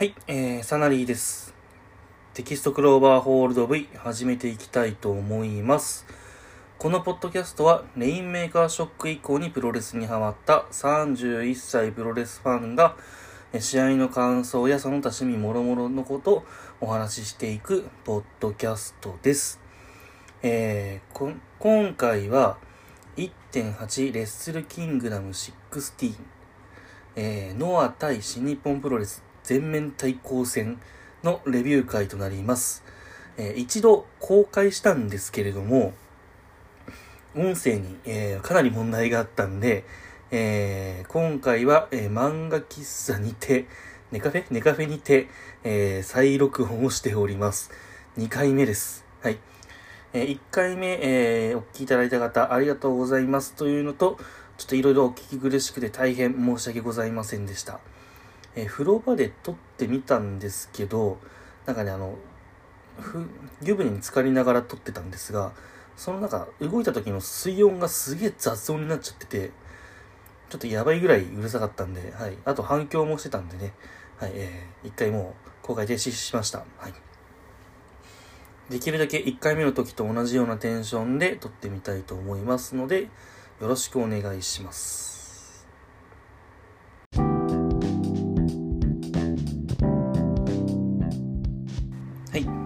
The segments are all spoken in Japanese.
はい、えー、サナリーです。テキストクローバーホールド V 始めていきたいと思います。このポッドキャストはレインメーカーショック以降にプロレスにハマった31歳プロレスファンが試合の感想やその他趣味もろもろのことをお話ししていくポッドキャストです。えー、今回は1.8レッスルキングダム16えーノア対新日本プロレス全面対抗戦のレビュー会となります。えー一度公開したんですけれども、音声に、えーかなり問題があったんで、えー今回は、えー漫画喫茶にて、ネカフェ？ネカフェにて、えー再録音をしております。2回目です。はい。え1回目、えーお聞きいただいた方、ありがとうございますというのと、ちょっといろいろお聞き苦しくて大変申し訳ございませんでした。えー風呂場で撮ってみたんですけど、なんかね、あの、ふ湯船に浸かりながら撮ってたんですが、その中、動いた時の水温がすげえ雑音になっちゃってて、ちょっとやばいぐらいうるさかったんで、はい。あと反響もしてたんでね、はい、えー一回もう公開停止しました。はい。できるだけ1回目の時と同じようなテンションで撮ってみたいと思いますので、よろしくお願いします。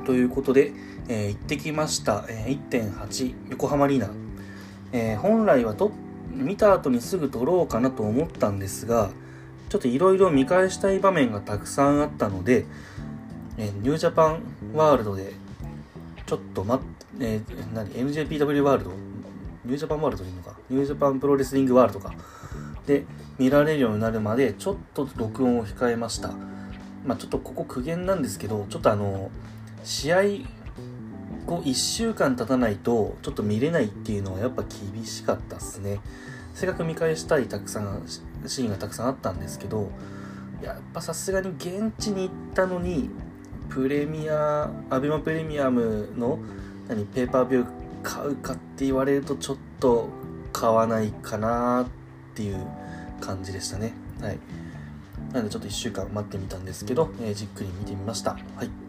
ということで、えー行ってきました、えー1.8横浜リーナ。えー本来はと見た後にすぐ撮ろうかなと思ったんですが、ちょっといろいろ見返したい場面がたくさんあったので、えーニュージャパンワールドで、ちょっと待って、えー何 ?NJPW ワールド？ニュージャパンワールドでいいのか？ニュージャパンプロレスリングワールドか。で、見られるようになるまで、ちょっと録音を控えました。まあちょっとここ苦言なんですけど、ちょっとあの、試合後1週間経たないと、ちょっと見れないっていうのはやっぱ厳しかったっすね。せっかく見返したいたくさん、シーンがたくさんあったんですけど、やっぱさすがに現地に行ったのに、プレミア、アベマプレミアムの、何、ペーパービュー買うかって言われるとちょっと買わないかなっていう感じでしたね。はい。なのでちょっと1週間待ってみたんですけど、えーじっくり見てみました。はい。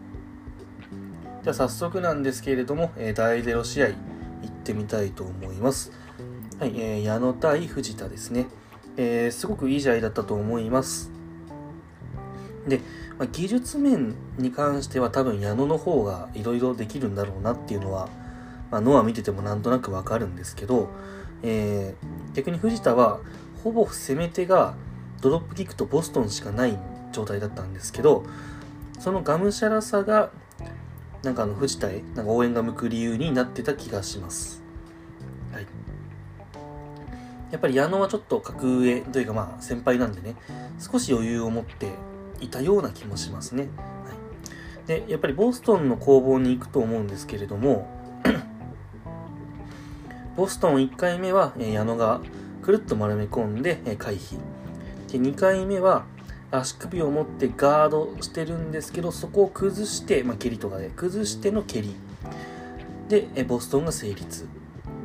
では早速なんですけれども、えー第0試合行ってみたいと思います。はい、えー矢野対藤田ですね。えーすごくいい試合だったと思います。で、まあ、技術面に関しては多分矢野の方がいろいろできるんだろうなっていうのは、まあ、ノア見ててもなんとなくわかるんですけど、えー逆に藤田はほぼ攻め手がドロップキックとボストンしかない状態だったんですけどそのがむしゃらさがなんかあの藤田へなんか応援が向く理由になってた気がします。はい、やっぱり矢野はちょっと格上というかまあ先輩なんでね少し余裕を持っていたような気もしますね。はい、でやっぱりボストンの攻防に行くと思うんですけれども ボストン1回目は、矢野がくるっと丸め込んで、回避で2回目は足首を持ってガードしてるんですけどそこを崩して、まあ、蹴りとかで崩しての蹴り。で、ボストンが成立。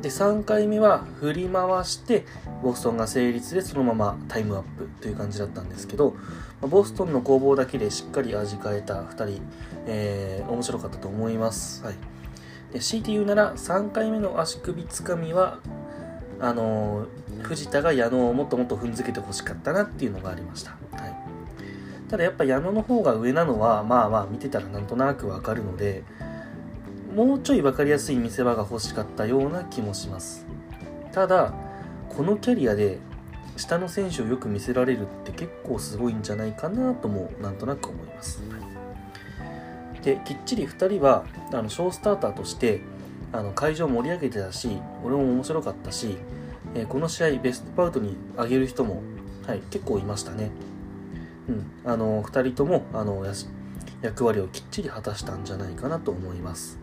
で3回目は振り回してボストンが成立でそのままタイムアップという感じだったんですけど、ボストンの攻防だけでしっかり味変えた2人、えー面白かったと思います、はい、で強いて言うなら3回目の足首つかみはあのー藤田が矢野をもっともっと踏んづけてほしかったなっていうのがありました、はい、ただやっぱ矢野の方が上なのはまあまあ見てたらなんとなくわかるのでもうちょい分かりやすい見せ場が欲しかったような気もします。ただこのキャリアで下の選手をよく見せられるって結構すごいんじゃないかなともなんとなく思います、できっちり2人はあのショースターターとしてあの会場を盛り上げてたし俺も面白かったし、えーこの試合ベストパウトに上げる人も、はい、結構いましたね。うん。あの2人ともあの役割をきっちり果たしたんじゃないかなと思います。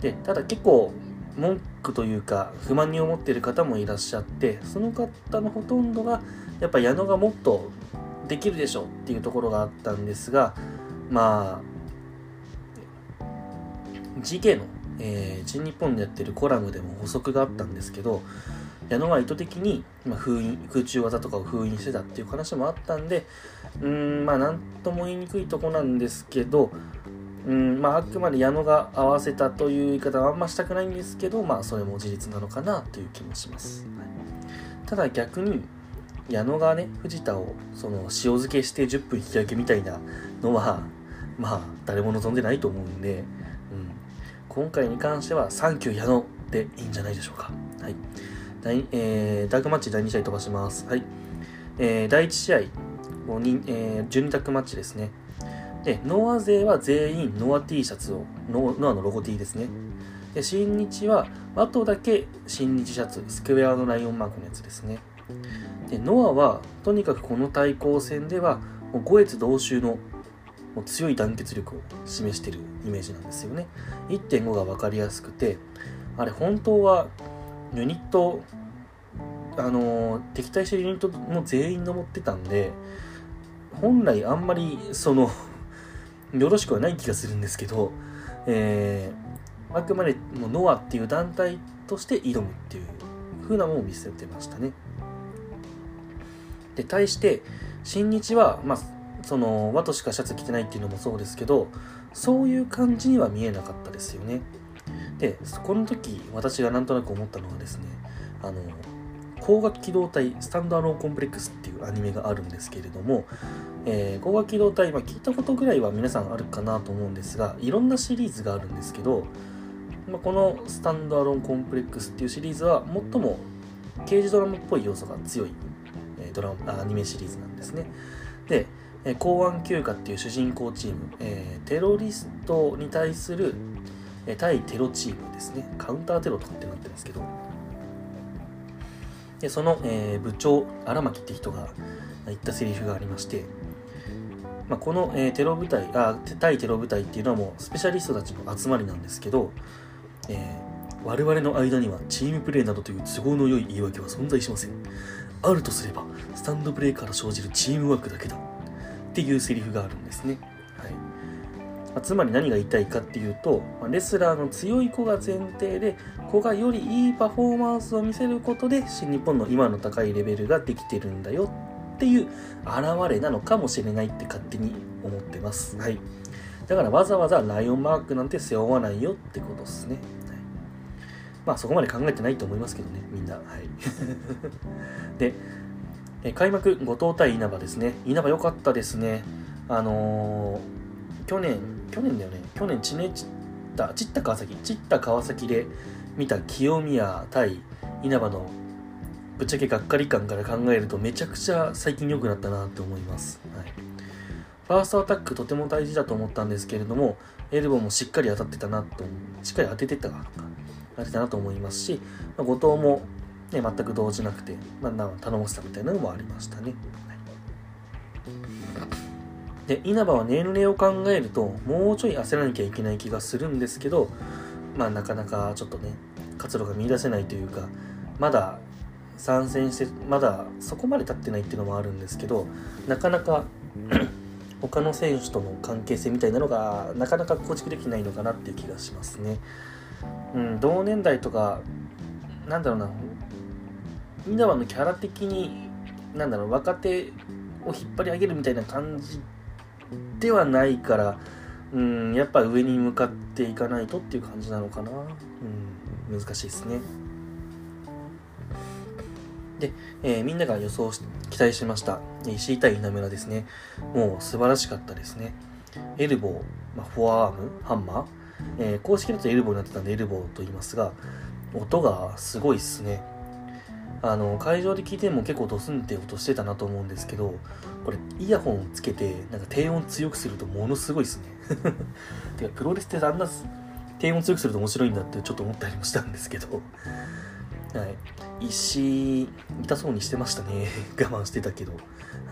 でただ結構文句というか不満に思っている方もいらっしゃってその方のほとんどがやっぱ矢野がもっとできるでしょっていうところがあったんですがまあ GK の、えー新日本でやってるコラムでも補足があったんですけど矢野は意図的に、封印空中技とかを封印してたっていう話もあったんでうんまあ何とも言いにくいとこなんですけどうんまあ、あくまで矢野が合わせたという言い方はあんましたくないんですけど、まあ、それも事実なのかなという気もします。はい、ただ逆に、矢野がね、藤田をその塩漬けして10分引き分けみたいなのは、まあ、誰も望んでないと思うんで、うん、今回に関しては、サンキュー矢野でいいんじゃないでしょうか。はい。第えー、ダークマッチ第2試合飛ばします。はい。えー、第1試合、もうにえー、12タックマッチですね。で、ノア勢は全員ノア T シャツを、ノアのロゴ T ですね。で、新日は、ワトだけ新日シャツ、スクエアのライオンマークのやつですね。で、ノアは、とにかくこの対抗戦では、もう五越同州のもう強い団結力を示しているイメージなんですよね。1.5が分かりやすくて、あれ本当はユニット、あの、敵対してるユニットも全員登ってたんで、本来あんまりその よろしくはない気がするんですけど、えー、あくまでもノアっていう団体として挑むっていう風なものを見せてましたね。で、対して、新日は、まあ、その、和としかシャツ着てないっていうのもそうですけど、そういう感じには見えなかったですよね。で、この時、私がなんとなく思ったのはですね、あの、光学機動隊スタンドアローンコンプレックスっていうアニメがあるんですけれども、えー、光学機動隊、まあ、聞いたことぐらいは皆さんあるかなと思うんですがいろんなシリーズがあるんですけど、まあ、このスタンドアローンコンプレックスっていうシリーズは最も刑事ドラマっぽい要素が強い、え、ドラマアニメシリーズなんですね。で、公安休暇っていう主人公チーム、えー、テロリストに対する、対テロチームですね。カウンターテロとかってなってるんですけど。でその、えー、部長荒牧って人が言ったセリフがありまして。まあ、この、えー、テロ部隊あ対テロ部隊っていうのはもうスペシャリストたちの集まりなんですけど、えー、我々の間にはチームプレーなどという都合の良い言い訳は存在しません。あるとすればスタンドプレーから生じるチームワークだけだ。っていうセリフがあるんですね、まあ、つまり何が言いたいかっていうと、まあ、レスラーの強い子が前提で子がよりいいパフォーマンスを見せることで新日本の今の高いレベルができてるんだよっていう現れなのかもしれないって勝手に思ってます。はい。だからわざわざライオンマークなんて背負わないよってことですね。まあそこまで考えてないと思いますけどね、みんな。はい。で、開幕後藤対稲葉ですね。稲葉良かったですね。あのー、去年、去年だよね。去年、ちねちった、ちった川崎、ちった川崎で見た清宮対稲葉のぶっちゃけがっかり感から考えるとめちゃくちゃ最近良くなったなって思います、はい、ファーストアタックとても大事だと思ったんですけれどもエルボーもしっかり当たってたなとしっかり当ててたか当てたなと思いますし、ま、後藤も、ね、全く動じなくて、まあ、頼もしさみたいなのもありましたね、で稲葉は年齢を考えるともうちょい焦らなきゃいけない気がするんですけどまあなかなかちょっとね活路が見出せないというかまだ参戦してまだそこまで経ってないっていうのもあるんですけどなかなか他の選手との関係性みたいなのがなかなか構築できないのかなっていう気がしますね。うん、同年代とかなんだろうな稲葉のキャラ的になんだろう若手を引っ張り上げるみたいな感じではないからうんやっぱ上に向かっていかないとっていう感じなのかな、うん、難しいですね。で、えー、みんなが予想し、期待しました、石井対稲村ですね。もう素晴らしかったですね。エルボー、まあ、フォアアーム、ハンマー、えー、公式だとエルボーになってたんでエルボーと言いますが、音がすごいっすね。あの、会場で聞いても結構ドスンって音してたなと思うんですけど、これイヤホンをつけて、なんか低音強くするとものすごいっすね。てか、プロレスってあんな低音強くすると面白いんだってちょっと思ったりもしたんですけど、はい。石、痛そうにしてましたね。我慢してたけど。は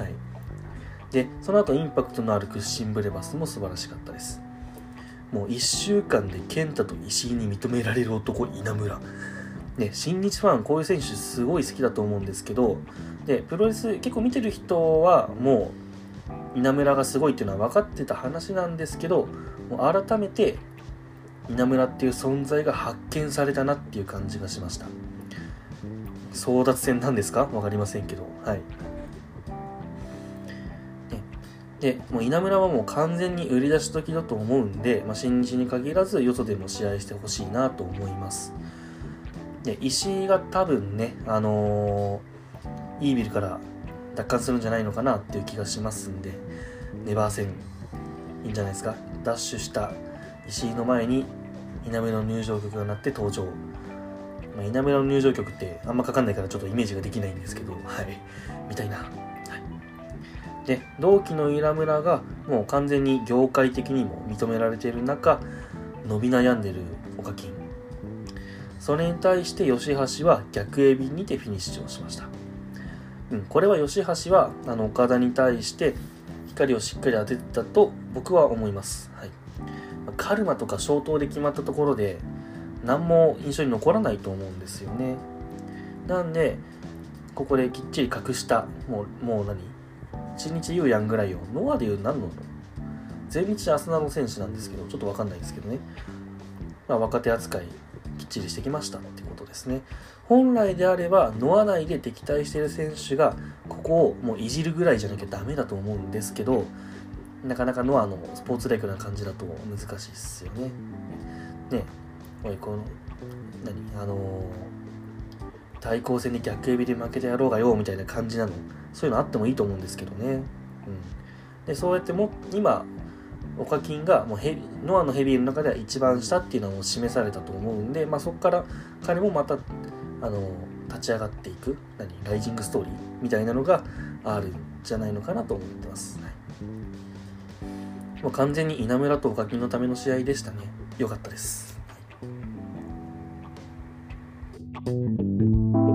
い。で、その後インパクトのあるクッシンブレバスも素晴らしかったです。もう1週間で健太と石井に認められる男、稲村。ね、新日ファン、こういう選手すごい好きだと思うんですけど、で、プロレス結構見てる人はもう、稲村がすごいっていうのは分かってた話なんですけど、もう改めて、稲村っていう存在が発見されたなっていう感じがしました。争奪戦なんですか？わかりませんけど。はい。で、もう稲村はもう完全に売り出し時だと思うんで、まあ、新日に限らず、よそでも試合してほしいなと思います。で、石井が多分ね、あのー、イービルから奪還するんじゃないのかなっていう気がしますんで、ネバー戦、いいんじゃないですか。ダッシュした石井の前に、稲村の入場曲が鳴って登場。まあ、稲村の入場曲ってあんまかかんないからちょっとイメージができないんですけど、はい。みたいな。で同期の稲村がもう完全に業界的にも認められている中伸び悩んでるオカキンそれに対して吉橋は逆エビにてフィニッシュをしました、うん、これは吉橋はあの岡田に対して光をしっかり当ててたと僕は思います、はい、カルマとか消灯で決まったところで何も印象に残らないと思うんですよね。なんでここできっちり隠したもうもう何？1日言うやんぐらいをノアで言う何の？全日アスナの選手なんですけどちょっと分かんないですけどね、まあ、若手扱い。きっちりしてきましたってことですね。本来であればノア内で敵対している選手がここをもういじるぐらいじゃなきゃダメだと思うんですけどなかなかノアのスポーツレイクな感じだと難しいですよね。ね。おいこの何？あのー、対抗戦に逆エビで負けてやろうがよみたいな感じなの？そういうのあってもいいと思うんですけどね。うん、でそうやっても今オカキンがもうヘノアのヘビーの中では一番下っていうのを示されたと思うんで、まあ、そこから彼もまたあの立ち上がっていく何ライジングストーリーみたいなのがあるんじゃないのかなと思ってます、はい、もう完全に稲村とオカキンのための試合でしたね。よかったです、はい。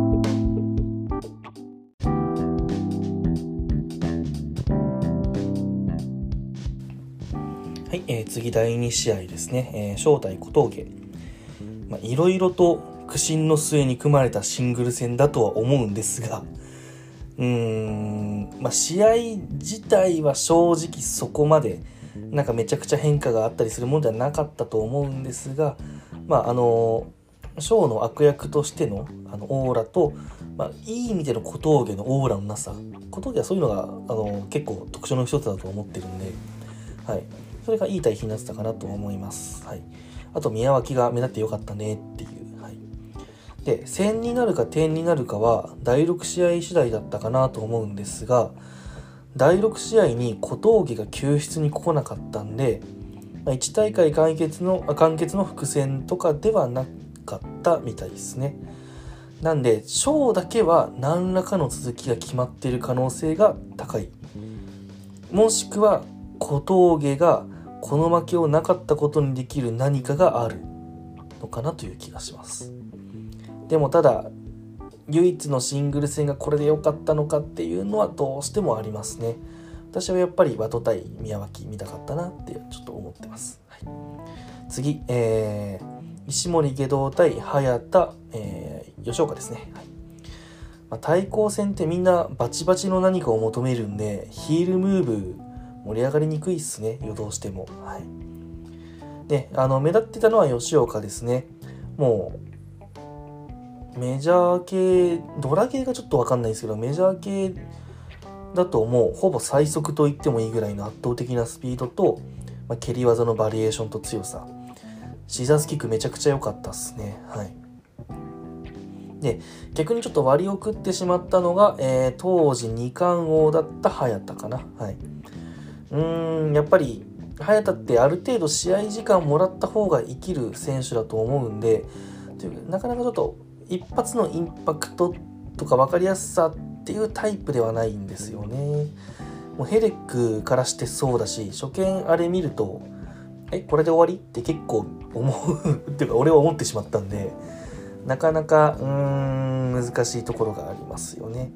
次第2試合ですね、えー、正体小峠。いろいろと苦心の末に組まれたシングル戦だとは思うんですが、うーん、まあ、試合自体は正直そこまで、なんかめちゃくちゃ変化があったりするものではなかったと思うんですが、まあ、あの、ショーの悪役としてのあのオーラと、まあ、いい意味での小峠のオーラのなさ、小峠はそういうのがあの結構特徴の一つだと思ってるんで、はい。それがいい対比になってたかなと思います。はい。あと、宮脇が目立ってよかったねっていう。はい。で、戦になるか点になるかは、第6試合次第だったかなと思うんですが、第6試合に小峠が救出に来なかったんで、1大会完結の、完結の伏線とかではなかったみたいですね。なんで、ショーだけは何らかの続きが決まっている可能性が高い。もしくは、小峠がこの負けをなかったことにできる何かがある。のかなという気がします。でもただ唯一のシングル戦がこれで良かったのかっていうのはどうしてもありますね。私はやっぱりワト対宮脇見たかったなってちょっと思ってます、はい、次、えー、石森下道対早田、えー、吉岡ですね、はい。まあ、対抗戦ってみんなバチバチの何かを求めるんでヒールムーブ盛り上がりにくいっすね、夜通しても。はい。で、あの、目立ってたのは吉岡ですね。もう、メジャー系、ドラ系がちょっとわかんないですけど、メジャー系だともうほぼ最速と言ってもいいぐらいの圧倒的なスピードと、まあ、蹴り技のバリエーションと強さ。シザースキックめちゃくちゃ良かったっすね。はい。で、逆にちょっと割り送ってしまったのが、えー、当時二冠王だった早田かな。はい。うーん、やっぱり、早田ってある程度試合時間もらった方が生きる選手だと思うんで、なかなかちょっと一発のインパクトとか分かりやすさっていうタイプではないんですよね。もうヘレックからしてそうだし、初見あれ見ると、え、これで終わりって結構思うっていうか俺は思ってしまったんで、なかなか、うーん、難しいところがありますよね。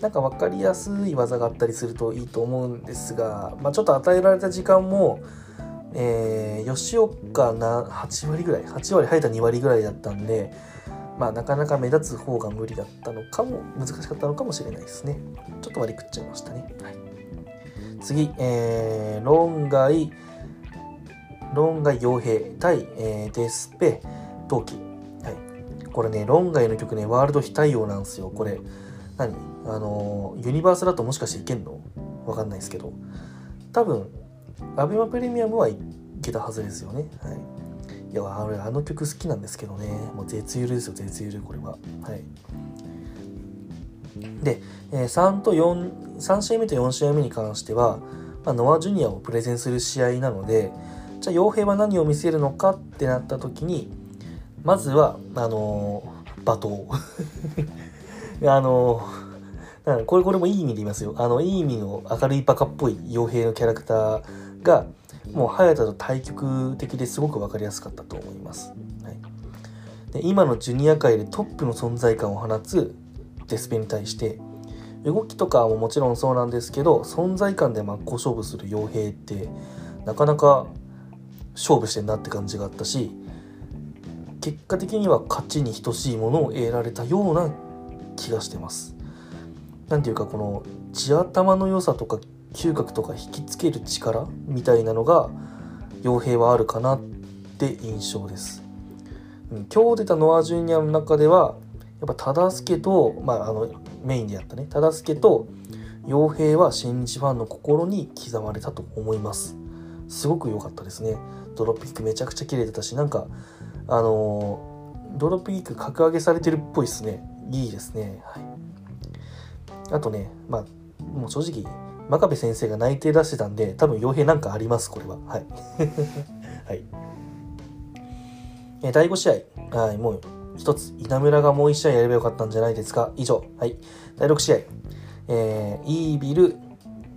なんか分かりやすい技があったりするといいと思うんですが、まあ、ちょっと与えられた時間も、えー、吉岡な8割ぐらい8割入った2割ぐらいだったんで、まあ、なかなか目立つ方が無理だったのかも難しかったのかもしれないですね。ちょっと割り食っちゃいましたね、はい、次、えー、論外論外傭兵対、えー、デスペ陶器、はい、これね、論外の曲ね、ワールド非対応なんですよ、これ。何？あの、ユニバースだともしかしていけんの？わかんないですけど。多分、アベマプレミアムはいけたはずですよね。はい。いや、俺、あの曲好きなんですけどね。もう絶ゆるですよ、絶ゆる、これは。はい。で、えー、3と4、3試合目と4試合目に関しては、まあ、ノア・ジュニアをプレゼンする試合なので、じゃあ、傭兵は何を見せるのかってなった時に、まずは、あのー、罵倒。あのー、だからこれ、これもいい意味で言いますよ。あの、いい意味の明るいバカっぽい傭兵のキャラクターが、もう早田と対極的ですごく分かりやすかったと思います。はい、で今のジュニア界でトップの存在感を放つデスペに対して動きとかももちろんそうなんですけど存在感で真っ向勝負する傭兵ってなかなか勝負してんなって感じがあったし結果的には勝ちに等しいものを得られたような気がしてます。なんていうかこの地頭の良さとか嗅覚とか引きつける力みたいなのが傭兵はあるかなって印象です。今日出たノア・ジュニアの中ではやっぱ忠助と、まあ、あのメインでやったね。忠助と傭兵は新日ファンの心に刻まれたと思います。すごく良かったですね。ドロップキックめちゃくちゃ綺麗だったしなんかあのー、ドロップキック格上げされてるっぽいですね。いいですね。はい。あとねまあもう正直真壁先生が内定出してたんで多分傭兵なんかありますこれは。はい。はい。え第5試合。はいもう一つ稲村がもう一試合やればよかったんじゃないですか。以上。はい。第6試合。えー、イービル、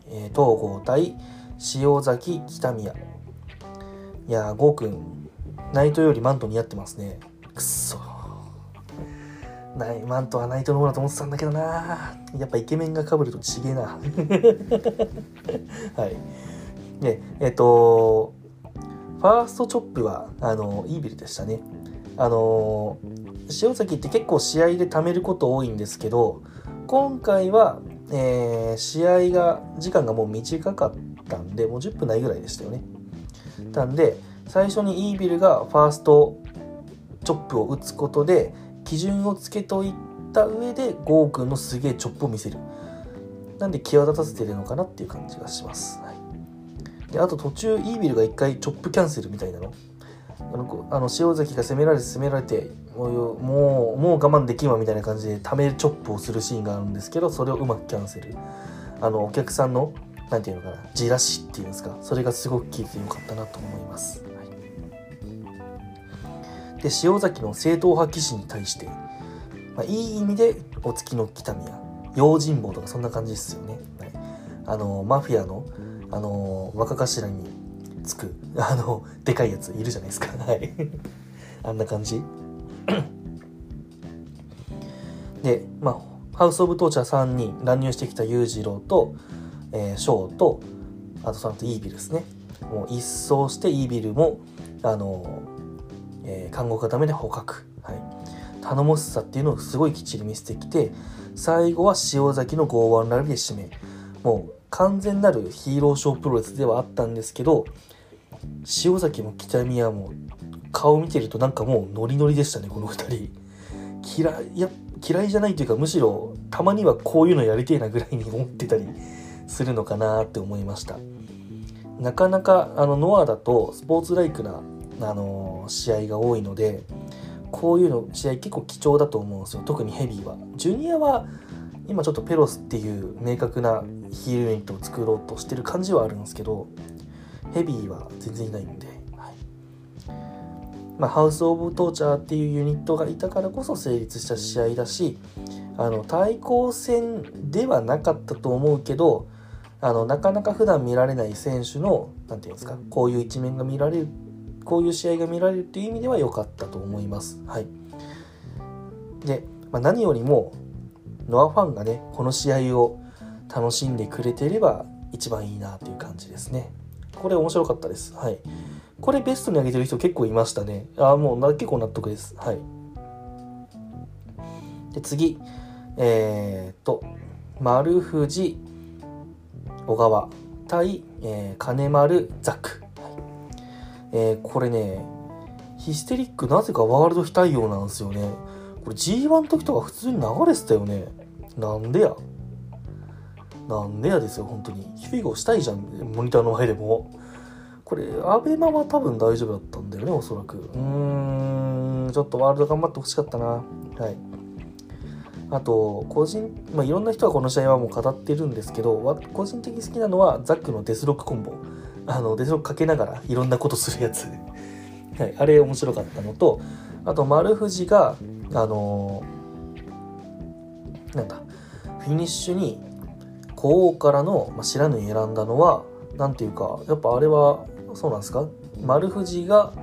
えー、東郷対塩崎北宮。いやーゴーくんナイトよりマント似合ってますね。くっそない、マントはナイトの方だと思ってたんだけどなやっぱイケメンが被るとちげえな。はい。で、えっ、と、ファーストチョップは、あの、イービルでしたね。あの、塩崎って結構試合で貯めること多いんですけど、今回は、えー、試合が、時間がもう短かったんで、もう10分ないぐらいでしたよね。なんで、最初にイービルがファーストチョップを打つことで、基準をつけといた上でゴーくんのすげえチョップを見せる。なんで際立たせてるのかなっていう感じがします、はい、であと途中イービルが一回チョップキャンセルみたいなの。あのあの塩崎が攻められて攻められてもうもうもう我慢できんわみたいな感じでためるチョップをするシーンがあるんですけどそれをうまくキャンセル。あのお客さんの何て言うのかなじらしっていうんですか。それがすごく効いてよかったなと思います。で塩崎の正統派騎士に対して、まあ、いい意味でお月の北宮。用心棒とかそんな感じですよね、はい、あのマフィアのあの若頭につくあのでかいやついるじゃないですか。はい。あんな感じ。でまあハウス・オブ・トーチャー3人乱入してきた裕次郎と、えー、ショーとあとその後イービルですね。もう一掃してイービルもあのえー、看護固めで捕獲、はい、頼もしさっていうのをすごいきっちり見せてきて最後は塩崎の剛腕ラリーで締め。もう完全なるヒーローショープロレスではあったんですけど塩崎も北宮も顔見てるとなんかもうノリノリでしたねこの2人。嫌いや嫌いじゃないというかむしろたまにはこういうのやりてえなぐらいに思ってたりするのかなって思いました。なかなかあのノアだとスポーツライクなあの試合が多いのでこういうの試合結構貴重だと思うんですよ。特にヘビーは。ジュニアは今ちょっとペロスっていう明確なヒールユニットを作ろうとしてる感じはあるんですけどヘビーは全然いないんで、はい。まあ、ハウス・オブ・トーチャーっていうユニットがいたからこそ成立した試合だしあの対抗戦ではなかったと思うけどあのなかなか普段見られない選手の何て言うんですかこういう一面が見られるこういう試合が見られるっていう意味では良かったと思います。はい。で、まあ、何よりも、ノアファンがね、この試合を楽しんでくれてれば一番いいなという感じですね。これ面白かったです。はい。これベストに上げてる人結構いましたね。ああ、もう結構納得です。はい。で、次。えー、っと、丸藤、小川対、えー、金丸、ザック。えー、これね、ヒステリックなぜかワールド非対応なんですよね。これ G1 の時とか普通に流れてたよね。なんでや。なんでやですよ本当に。ヒフィゴしたいじゃん。モニターの前でも。これアベマは多分大丈夫だったんだよねおそらく。うーん。ちょっとワールド頑張ってほしかったな。はい。あと個人、まあ、いろんな人がこの試合はもう語ってるんですけど個人的に好きなのはザックのデスロックコンボ。あのデスロックかけながらいろんなことするやつ、はい、あれ面白かったのとあと丸藤があのー、なんだフィニッシュに古王からの、まあ、知らぬ選んだのは何ていうかやっぱあれはそうなんですか？丸藤が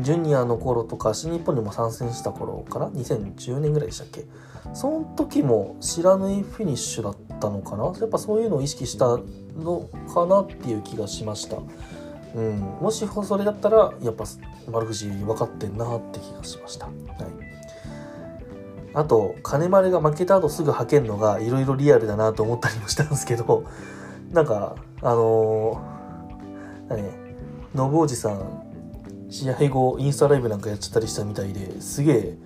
ジュニアの頃とか新日本にも参戦した頃かな？2010年ぐらいでしたっけ？その時も知らぬいフィニッシュだったのかな？やっぱそういうのを意識したのかなっていう気がしました。うん、もしそれだったらやっぱ丸藤分かってんなって気がしました。はい、あと金丸が負けた後すぐ吐けんのがいろいろリアルだなと思ったりもしたんですけど なんかあのー、何？信おじさん試合後インスタライブなんかやっちゃったりしたみたいですげえ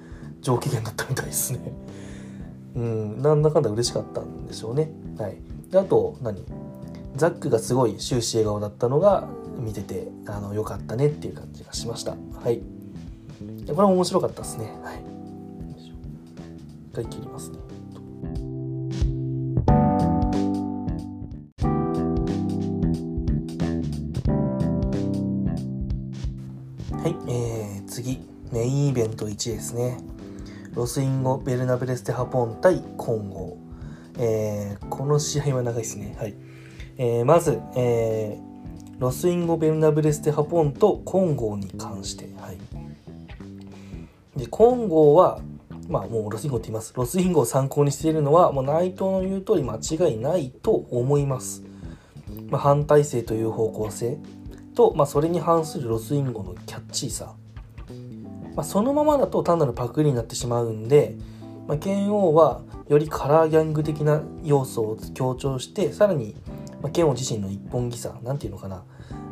上機嫌だったみたいですね。うん。なんだかんだ嬉しかったんでしょうね。はい。であと何？ザックがすごい終始笑顔だったのが見ててあの良かったねっていう感じがしました。はい。これも面白かったですね。はい。一回切りますね。はい、えー、次メインイベント1ですね。ロス・インゴベルナブレス・デ・ハポン対金剛、えー、この試合は長いですね。はい、えー、まず、えーロス・インゴベルナブレス・デ・ハポンと金剛に関して、はい、で金剛はまあもうロスインゴって言います。ロスインゴを参考にしているのはもう内藤の言う通り間違いないと思います、まあ、反体制という方向性。と、まあ、それに反するロスインゴのキャッチーさ、まあ、そのままだと単なるパクリになってしまうんで、まあ、剣王はよりカラーギャング的な要素を強調してさらにまあ、剣王自身の一本気さなんていうのかな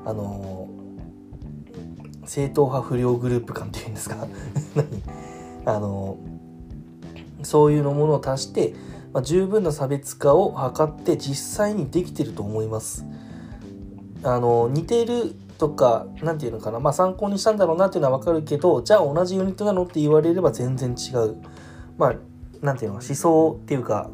あのー、正統派不良グループ感っていうんですか？何？あのー、そういうのものを足して、まあ、十分な差別化を図って実際にできてると思います。あのー、似てるとか何て言うのかなまあ参考にしたんだろうなっていうのは分かるけどじゃあ同じユニットなの？って言われれば全然違う。まあ何て言うの思想っていうか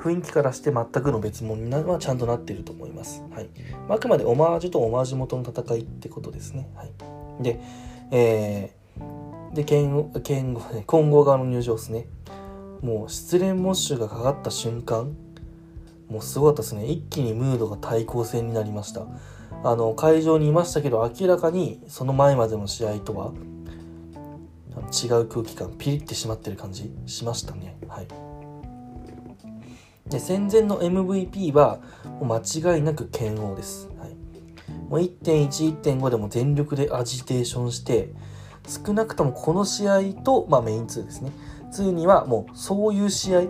雰囲気からして全くの別物になるのはちゃんとなっていると思います。はい。あくまでオマージュとオマージュ元の戦いってことですね。はい。で、えー、で、剣剣混合側の入場ですね。もう失恋モッシュがかかった瞬間、もうすごかったですね。一気にムードが対抗戦になりました。あの、会場にいましたけど、明らかにその前までの試合とは違う空気感、ピリってしまってる感じしましたね。はい。で戦前の MVP はもう間違いなく剣王です、はい、もう1.1、1.5でも全力でアジテーションして少なくともこの試合と、まあ、メイン2ですね。2にはもうそういう試合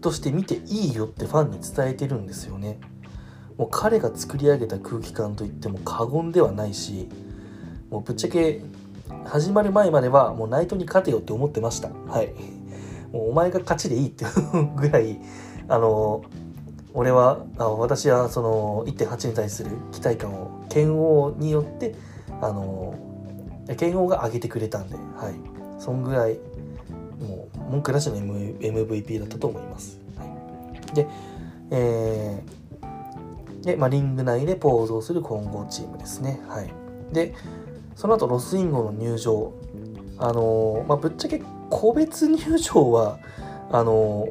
として見ていいよってファンに伝えてるんですよね。もう彼が作り上げた空気感といっても過言ではないしもうぶっちゃけ始まる前まではもうナイトに勝てよって思ってました。はい。もうお前が勝ちでいいっていうぐらいあの俺はあ私はその1.8に対する期待感を剣王によってあの剣王が上げてくれたんで、はい、そんぐらいもう文句なしの MVP だったと思います。はい、で、えーでまあ、リング内でポーズをする混合チームですね。はい、でその後ロスインゴの入場。あのまあ、ぶっちゃけ個別入場はあの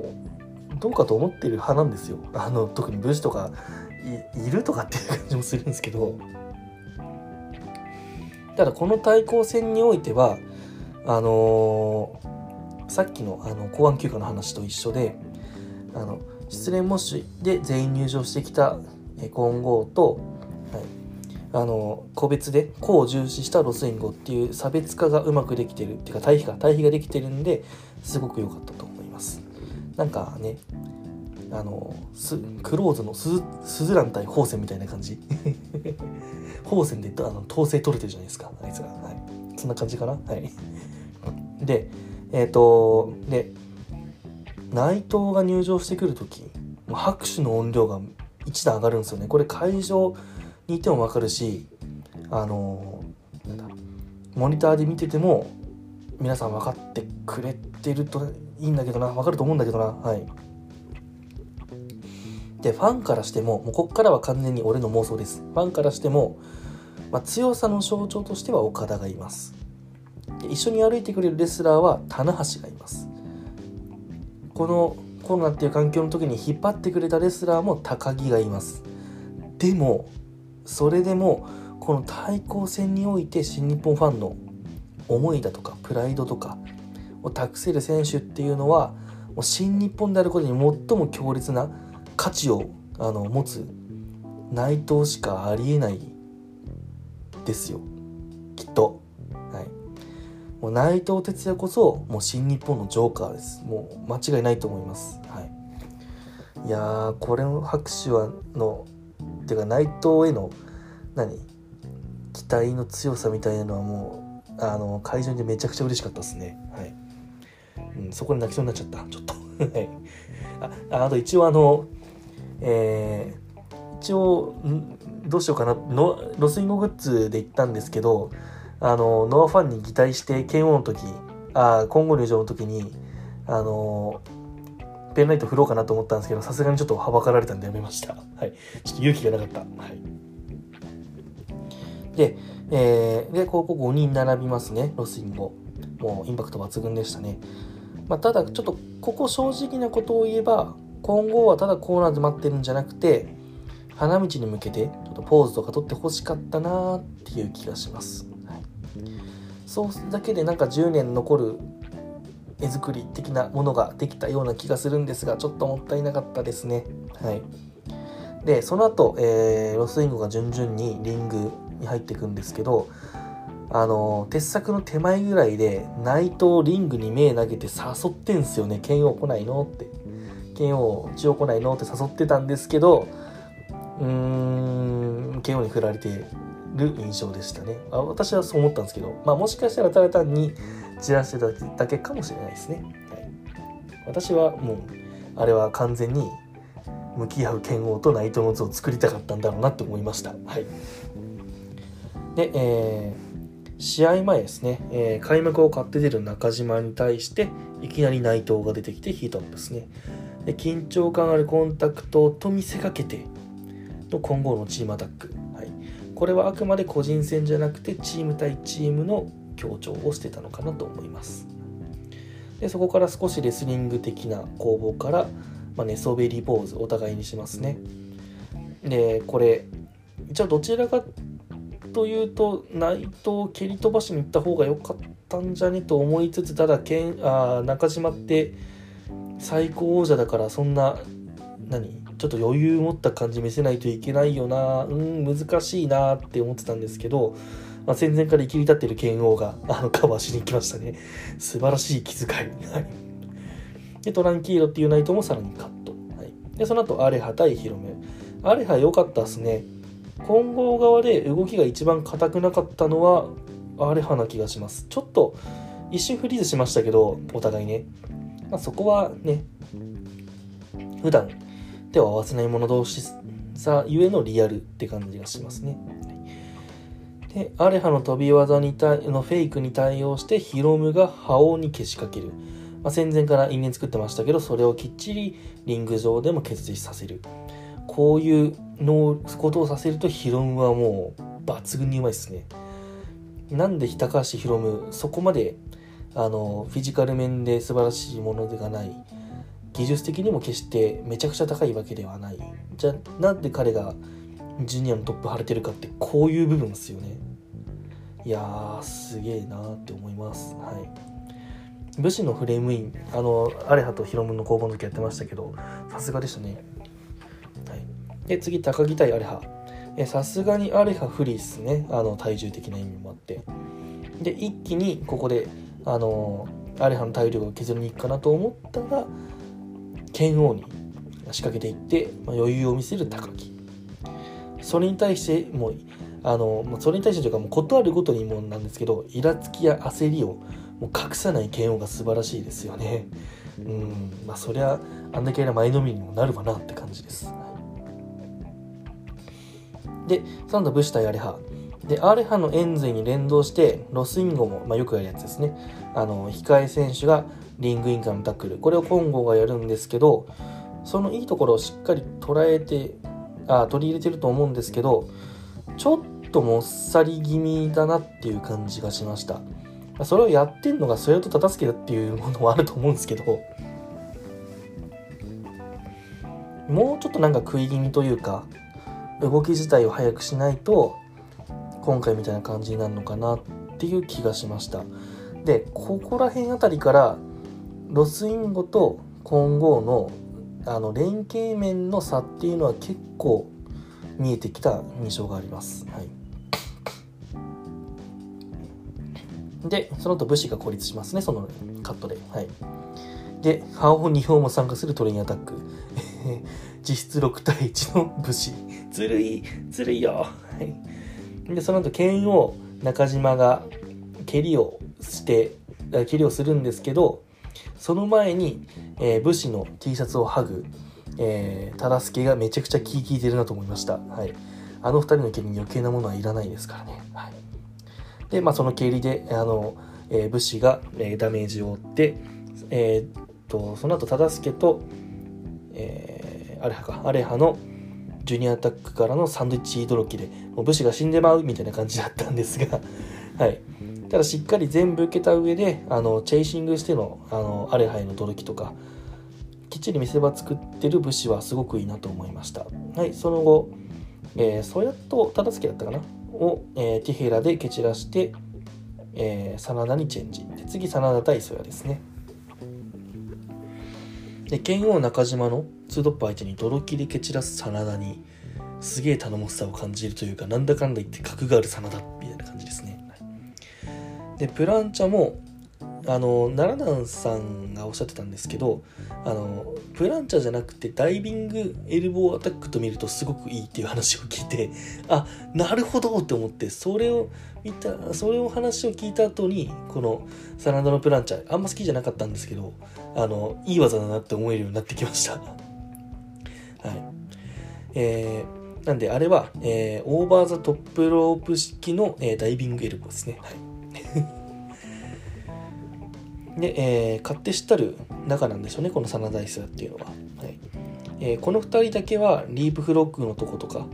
どうかと思ってる派なんですよ。あの特に武士とかいるとかっていう感じもするんですけど。ただこの対抗戦においてはあのー、さっきのあの公安休暇の話と一緒であの失恋模試で全員入場してきた混合とあの個別で個を重視したロスインゴっていう差別化がうまくできてるっていうか対比が対比ができてるんですごく良かったと思います。なんかねあのクローズのスズラン対ホーセンみたいな感じ。ホーセンであの統制取れてるじゃないですかあいつら、はい、そんな感じかな？はい。でえっ、ー、とで内藤が入場してくる時拍手の音量が1段上がるんですよね。これ会場にいても分かるしあのなんだモニターで見てても皆さん分かってくれてるといいんだけどな分かると思うんだけどなはい。でファンからしてももうこっからは完全に俺の妄想です。ファンからしても、まあ、強さの象徴としては岡田がいます。一緒に歩いてくれるレスラーは棚橋がいます。このコロナっていう環境の時に引っ張ってくれたレスラーも高木がいます。でもそれでもこの対抗戦において新日本ファンの思いだとかプライドとかを託せる選手っていうのはもう新日本であることに最も強烈な価値をあの持つ内藤しかありえないですよきっと。はい、もう内藤哲也こそもう新日本のジョーカーですもう間違いないと思います。はい、いやーこれの拍手はのっていうか内藤への何？期待の強さみたいなのはもうあの会場でめちゃくちゃ嬉しかったですね。はい、うん、そこで泣きそうになっちゃった。ちょっと。はい。ああと一応あのえー、一応どうしようかな。のロスインゴグッズで行ったんですけどあのノアファンに擬態して剣王の時あ今後入場の時にあのペンライト振ろうかなと思ったんですけどさすがにちょっとはばかられたんでやめましたはいちょっと勇気がなかったはいでえー、で、ここ5人並びますね、ロスインゴ。もうインパクト抜群でしたね。まあ、ただ、ちょっとここ正直なことを言えば、今後はただコーナーで待ってるんじゃなくて、花道に向けてちょっとポーズとか取ってほしかったなっていう気がします。はい、そうだけでなんか10年残る絵作り的なものができたような気がするんですが、ちょっともったいなかったですね。はい。で、その後、えー、ロスインゴが順々にリングに入っていくんですけどあの鉄柵の手前ぐらいで内藤リングに目投げて誘ってんすよね剣王来ないのって剣王一応来ないのって誘ってたんですけどうーん剣王に振られてる印象でしたね。あ私はそう思ったんですけど、まあ、もしかしたらただ単に散らしてただけかもしれないですね、はい、私はもうあれは完全に向き合う剣王と内藤の図を作りたかったんだろうなって思いました。はい。で、えー、試合前ですね、えー、開幕を買って出る中島に対して、いきなり内藤が出てきてヒートアップですね。で緊張感あるコンタクトと見せかけての今後のチームアタック。これはあくまで個人戦じゃなくてチーム対チームの強調をしてたのかなと思います。でそこから少しレスリング的な攻防から、まあ、寝そべりポーズお互いにしますね。でこれ一応どちらかというと内藤蹴り飛ばしに行った方が良かったんじゃねと思いつつただけんあ中島って最高王者だからそんな何？ちょっと余裕持った感じ見せないといけないよな。うん難しいなって思ってたんですけど、まあ、戦前から生きり立ってる剣王があのカバーしに行きましたね。素晴らしい気遣い、はい、でトランキーロっていうナイトもさらにカット、はい、でその後アレハ対ヒロメ。アレハ良かったっすね。混合側で動きが一番硬くなかったのはアレハな気がします。ちょっと一瞬フリーズしましたけどお互いね、まあ、そこはね普段手を合わせない者同士さゆえのリアルって感じがしますね。でアレハの飛び技に対のフェイクに対応してヒロムが覇王にけしかける、まあ、戦前から因縁作ってましたけどそれをきっちりリング上でも決実させる。こういうのことをさせるとヒロムはもう抜群にうまいですね。なんで高橋ヒロムそこまであのフィジカル面で素晴らしいものではない技術的にも決してめちゃくちゃ高いわけではない。じゃあなんで彼がジュニアのトップ張れてるかってこういう部分ですよね。いやーすげえなーって思います。はい。武士のフレームイン。あのアレハとヒロムの工房の時やってましたけどさすがでしたね。はい。で、次、高木対アレハ。さすがにアレハ不利っすね。あの、体重的な意味もあって。で、一気にここで、あの、アレハの体力を削りに行くかなと思ったら、剣王に仕掛けていって、まあ、余裕を見せる高木。それに対して、もう、あの、まあそれに対してというか、もう断るごとにもなんですけど、イラつきや焦りをもう隠さない KO が素晴らしいですよね。うんまあそりゃあんだけな前のみにもなるわなって感じです、でその後武士対アレハ。でアレハのエンゼに連動してロスインゴも、まあ、よくやるやつですね。あの控え選手がリングインからのタックル。これをコンゴがやるんですけどそのいいところをしっかり捉えてあ取り入れてると思うんですけどちょっともっさり気味だなっていう感じがしました。それをやってんのがそれと忠助だっていうものもあると思うんですけどもうちょっとなんか食い気味というか動き自体を速くしないと今回みたいな感じになるのかなっていう気がしました。でここら辺あたりからロスインゴと混合のあの連携面の差っていうのは結構見えてきた印象があります。はい、でその後武士が孤立しますねそのカットで。はい、でハオ2票も参加するトレインアタック。実質6対1の武士。ずるい。ずるいよ、はい、でその後剣を中島が蹴りをして蹴りをするんですけどその前に、えー、武士の T シャツを剥ぐ、えー、忠助がめちゃくちゃ気利いてるなと思いました。はい。あの二人の蹴りに余計なものはいらないですからね。はい。で、まあその蹴りで、あの、えー、武士が、えー、ダメージを負って、えー、っと、その後忠助と、えー、アレハか、アレハのジュニアアタックからのサンドイッチドロキで、もう武士が死んでまうみたいな感じだったんですが、はい。ただしっかり全部受けた上であのチェイシングしてのあのアレハイの驚きとかきっちり見せ場作ってる武士はすごくいいなと思いました。はいその後、えー、ソヤと忠助だったかな？を、えー、ティヘラで蹴散らして、えー、真田にチェンジ。で次真田対ソヤですね。で剣王中島のツートップ相手に泥切り蹴散らす真田にすげえ頼もしさを感じるというかなんだかんだ言って格がある真田みたいな感じですね。でプランチャもあの奈良南さんがおっしゃってたんですけどあのプランチャじゃなくてダイビングエルボーアタックと見るとすごくいいっていう話を聞いてあなるほどって思ってそれを見たそれを話を聞いた後にこの SANADA のプランチャあんま好きじゃなかったんですけどあのいい技だなって思えるようになってきました。はい。えー、なんであれは、えー、オーバーザトップロープ式の、えー、ダイビングエルボーですね。はい。で、えー、勝手知ったる仲なんでしょうねこのサナダイスっていうのは、はい。えー、この2人だけはリープフロックのとことか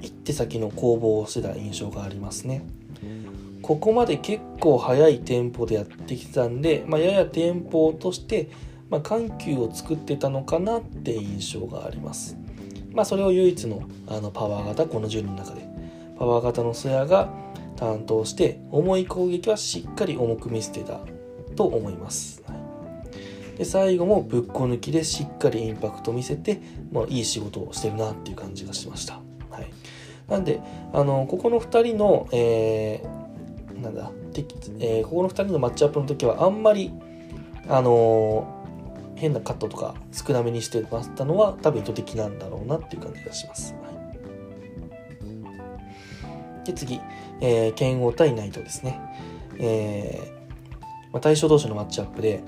一手先の攻防をしてた印象がありますね。ここまで結構速いテンポでやってきたんで、まあ、ややテンポを落として、まあ、緩急を作ってたのかなって印象があります。まあそれを唯一のあのパワー型この10人の中で。パワー型のスヤが担当して重い攻撃はしっかり重く見せてた。と思います。で最後もぶっこ抜きでしっかりインパクト見せて、まあ、いい仕事をしてるなっていう感じがしました。はい、なんであのここの2人の、えー、なんだ、えー、ここの2人のマッチアップの時はあんまりあのー、変なカットとか少なめにしてましたのは多分意図的なんだろうなっていう感じがします。はい、で次、えー、剣王対ナイトですね。えーまあ、対象同士のマッチアップで、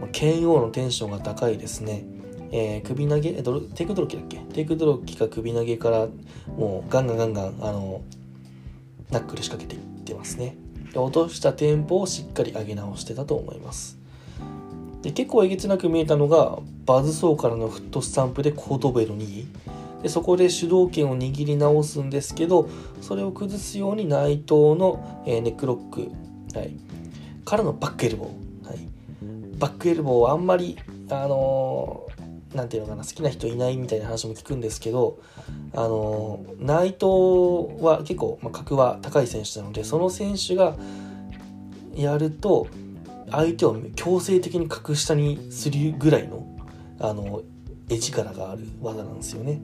まあ、剣王のテンションが高いですね。えー、首投げドロ、テイクドロッキだっけ？テイクドロッキか首投げから、もうガンガンガンガン、あの、ナックル仕掛けていってますねで。落としたテンポをしっかり上げ直してたと思います。で結構えげつなく見えたのが、バズソーからのフットスタンプでコートベルにでそこで主導権を握り直すんですけどそれを崩すように内藤の、えー、ネックロック、はい、からのバックエルボー、はい、バックエルボーはあんまりあのー、なんていうのかな好きな人いないみたいな話も聞くんですけどあのー、内藤は結構、まあ、格は高い選手なのでその選手がやると相手を強制的に格下にするぐらいのあの絵力がある技なんですよね。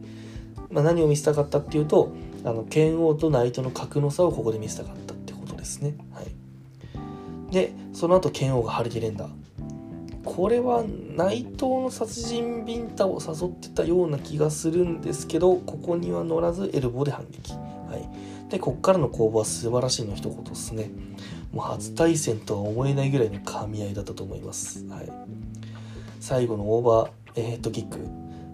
まあ、何を見せたかったっていうとあの剣王とナイトの格の差をここで見せたかったってことですね。はい、でその後剣王がハリケレンダ。これは内藤の殺人ビンタを誘ってたような気がするんですけどここには乗らずエルボーで反撃。はい、でこっからの攻防は素晴らしいの一言ですね。もう初対戦とは思えないぐらいの噛み合いだったと思います、はい、最後のオーバーヘッドキック。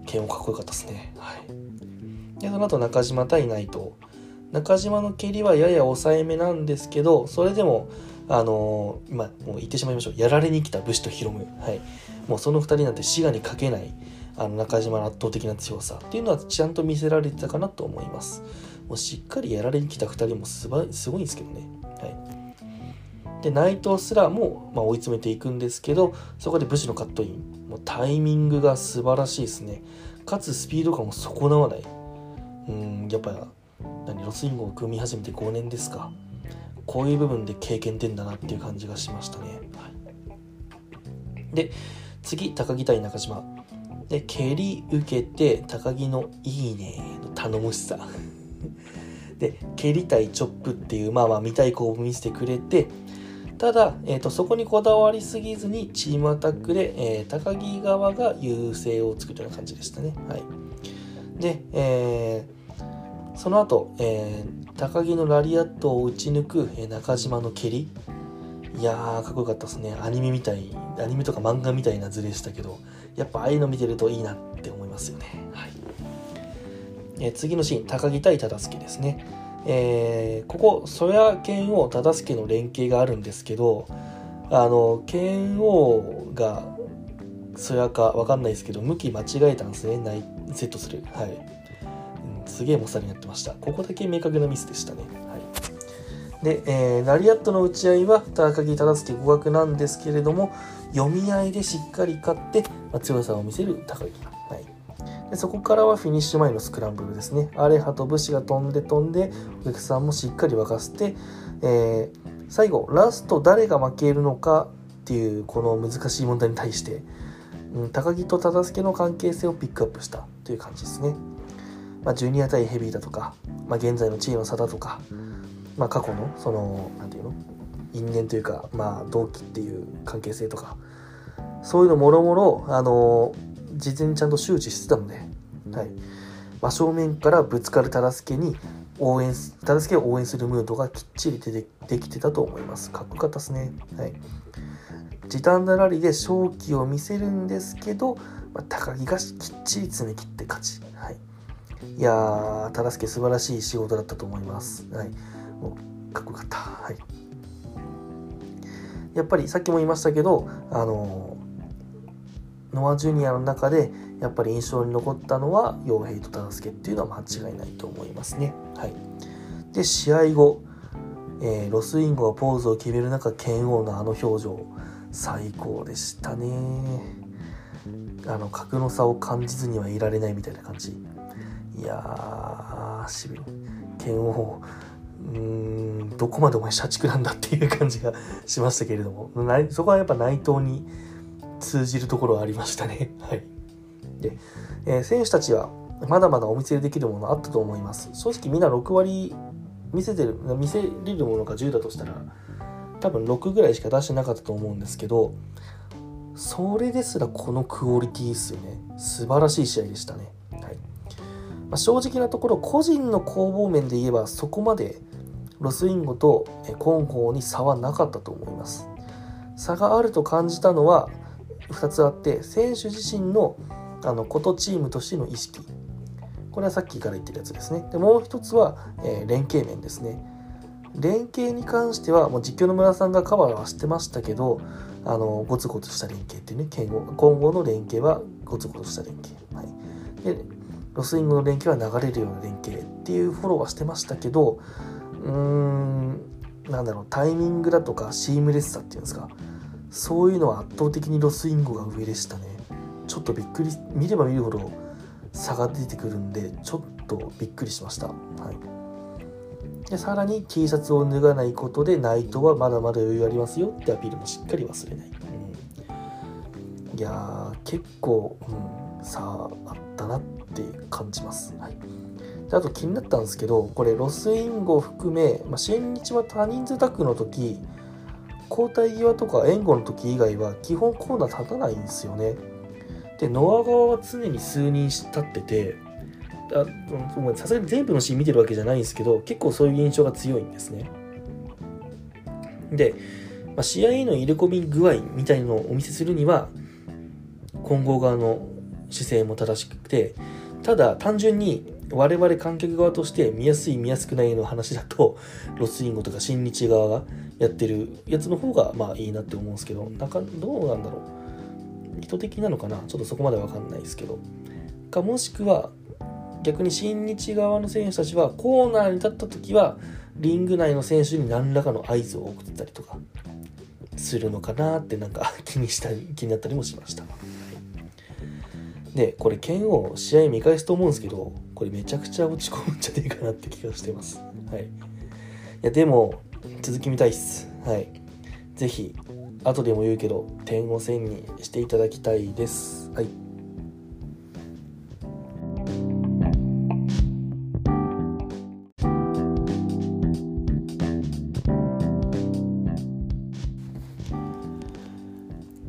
剣もかっこよかったですね。はい。でその後中島対内藤。中島の蹴りはやや抑えめなんですけどそれでもあのー、今もう言ってしまいましょう。やられに来た武士とヒロムはい。もうその2人なんて滋賀にかけないあの中島の圧倒的な強さ。っていうのはちゃんと見せられてたかなと思います。もうしっかりやられに来た2人もすばすごいんですけどね。はい。で内藤すらも、まあ、追い詰めていくんですけどそこで武士のカットイン。もうタイミングが素晴らしいですね。かつスピード感も損なわない。うんやっぱ何ロスインゴを組み始めて5年ですか。こういう部分で経験点だなっていう感じがしましたね、はい、で次高木対中島。で蹴り受けて高木の「いいね」の頼もしさ。で蹴りたいチョップっていうまあまあ見たい子を見せてくれてただ、えーと、そこにこだわりすぎずにチームアタックで、えー、高木側が優勢を作るような感じでしたね。はい、で、え、その後、えー、高木のラリアットを打ち抜く、え中島の蹴りいやーかっこよかったですねアニメみたいアニメとか漫画みたいな図でしたけどやっぱああいうの見てるといいなって思いますよね。はいえー、次のシーン、高木対忠助ですね。えー、ここ、曽谷剣王忠助の連携があるんですけど、あの、剣王が曽谷かわかんないですけど、向き間違えたんですね、ないセットする。はい。すげえもさりになってました。ここだけ明確なミスでしたね。はい。で、えー、ラリアットの打ち合いは高木忠助互角なんですけれども、読み合いでしっかり勝って、まあ、強さを見せる高木。はい、でそこからはフィニッシュ前のスクランブルですね。アレハと武士が飛んで飛んで、お客さんもしっかり沸かせて、えー、最後、ラスト誰が負けるのかっていうこの難しい問題に対して、うん、高木と忠助の関係性をピックアップしたという感じですね。まあ、ジュニア対ヘビーだとか、まあ、現在の地位の差だとか、まあ、過去のその何て言うの？因縁というか、まあ、同期っていう関係性とかそういうのもろもろあの事前にちゃんと周知してたので、はい、真正面からぶつかる忠助に応援忠助を応援するムードがきっちり出てできてたと思います。かっこよかったですね。はい。時短なラリーで勝機を見せるんですけど、まあ、高木がきっちり詰め切って勝ち、はい、いやー忠助素晴らしい仕事だったと思います、はい、もうかっこよかったはいやっぱりさっきも言いましたけどあのノア・ジュニアの中でやっぱり印象に残ったのは傭兵と忠助っていうのは間違いないと思いますね。はい、で試合後、えー、ロスインゴがポーズを決める中剣王のあの表情最高でしたね。あの格の差を感じずにはいられないみたいな感じ。いやーしびれ剣王うーんどこまでお前社畜なんだっていう感じがしましたけれどもそこはやっぱ内藤に通じるところはありましたね。はい。で、えー、選手たちはまだまだお見せできるものあったと思います。正直みんな6割見せてる、見せれるものが10だとしたら、多分6ぐらいしか出してなかったと思うんですけど、それですらこのクオリティですよね。素晴らしい試合でしたね。まあ、正直なところ、個人の攻防面で言えばそこまでロスインゴとコンホーに差はなかったと思います。差があると感じたのは、2つあって選手自身のあのことチームとしての意識。これはさっきから言ってるやつですね。でもう一つは、え、連携面ですね。連携に関してはもう実況の村さんがカバーはしてましたけどあのゴツゴツした連携っていうね今後の連携はゴツゴツした連携、はい、でロスイングの連携は流れるような連携っていうフォローはしてましたけどうーんなんだろうタイミングだとかシームレスさっていうんですかそういうのは圧倒的にロスインゴが上でしたね。ちょっとびっくり見れば見るほど差が出てくるんでちょっとびっくりしました、はい、でさらに T シャツを脱がないことでナイトはまだまだ余裕ありますよってアピールもしっかり忘れない、うん、いやー結構、うん、差あったなってって感じます、はい。であと気になったんですけどこれロスインゴを含め、まあ、新日は多人数タッグの時交代際とか援護の時以外は基本コーナー立たないんですよね。でノア側は常に数人立っててさすがに全部のシーン見てるわけじゃないんですけど結構そういう印象が強いんですね。で、まあ、試合への入れ込み具合みたいのをお見せするには混合側の姿勢も正しくてただ単純に我々観客側として見やすい見やすくないの話だと ロスインゴとか新日側がやってるやつの方がまあいいなって思うんですけどなんかどうなんだろう。意図的なのかな？ちょっとそこまでわかんないですけど。かもしくは逆に新日側の選手たちはコーナーに立った時はリング内の選手に何らかの合図を送ったりとかするのかなってなんか気にしたり気になったりもしました。でこれ剣を試合見返すと思うんですけどこれめちゃくちゃ落ち込むんじゃねえかなって気がしてます。はい。いやでも続き見たいっす。はい。是非後でも言うけど点を線にしていただきたいです。はい。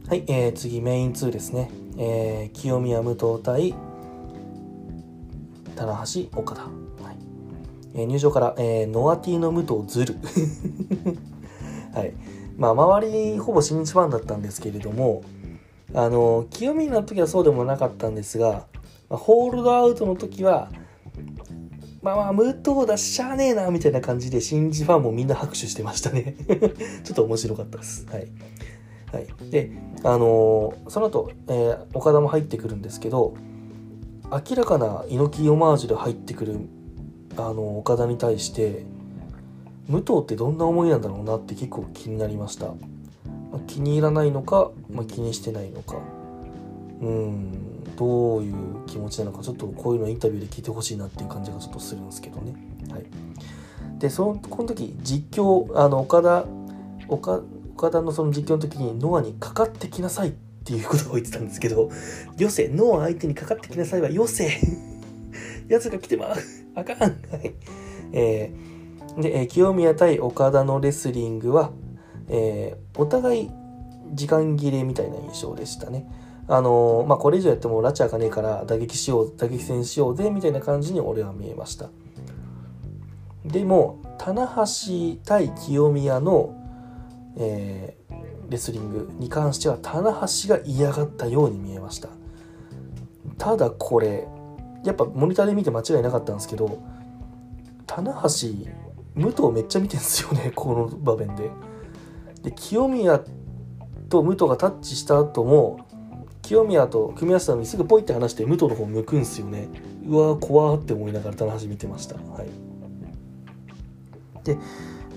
はい、えー、次メイン2ですね。えー、清宮武藤対棚橋岡田、はいえー、入場から、えー、ノアティの武藤ズル はいまあ周りほぼ新日ファンだったんですけれどもあの清宮の時はそうでもなかったんですが、まあ、ホールドアウトの時はまあまあ、武藤だしゃあねえな、みたいな感じで、新日ファンもみんな拍手してましたね。ちょっと面白かったです。はい。はい。で、あのー、その後、えー、岡田も入ってくるんですけど明らかな猪木オマージュで入ってくるあの岡田に対して武藤ってどんな思いなんだろうなって結構気になりました、まあ、気に入らないのか、まあ、気にしてないのか。うんどういう気持ちなのかちょっとこういうのインタビューで聞いてほしいなっていう感じがちょっとするんですけどね。はい。でそのこの時実況あの岡田岡岡田のその実況の時にノアにかかってきなさいっていうことを言ってたんですけど、よせ、ノア相手にかかってきなさいはよせ 奴が来てまうあかんはい。えー、で、え清宮対岡田のレスリングは、えー、お互い時間切れみたいな印象でしたね。あのー、まあ、これ以上やっても拉致開かねえから打撃しよう、打撃戦しようぜ、みたいな感じに俺は見えました。でも、棚橋対清宮のえー、レスリングに関しては棚橋が嫌がったように見えました。ただこれやっぱモニターで見て間違いなかったんですけど棚橋武藤めっちゃ見てんですよね この場面で。で清宮と武藤がタッチした後も清宮と組み合わせたのにすぐポイって離して武藤の方向くんすよね。うわー怖って思いながら棚橋見てました。はい。で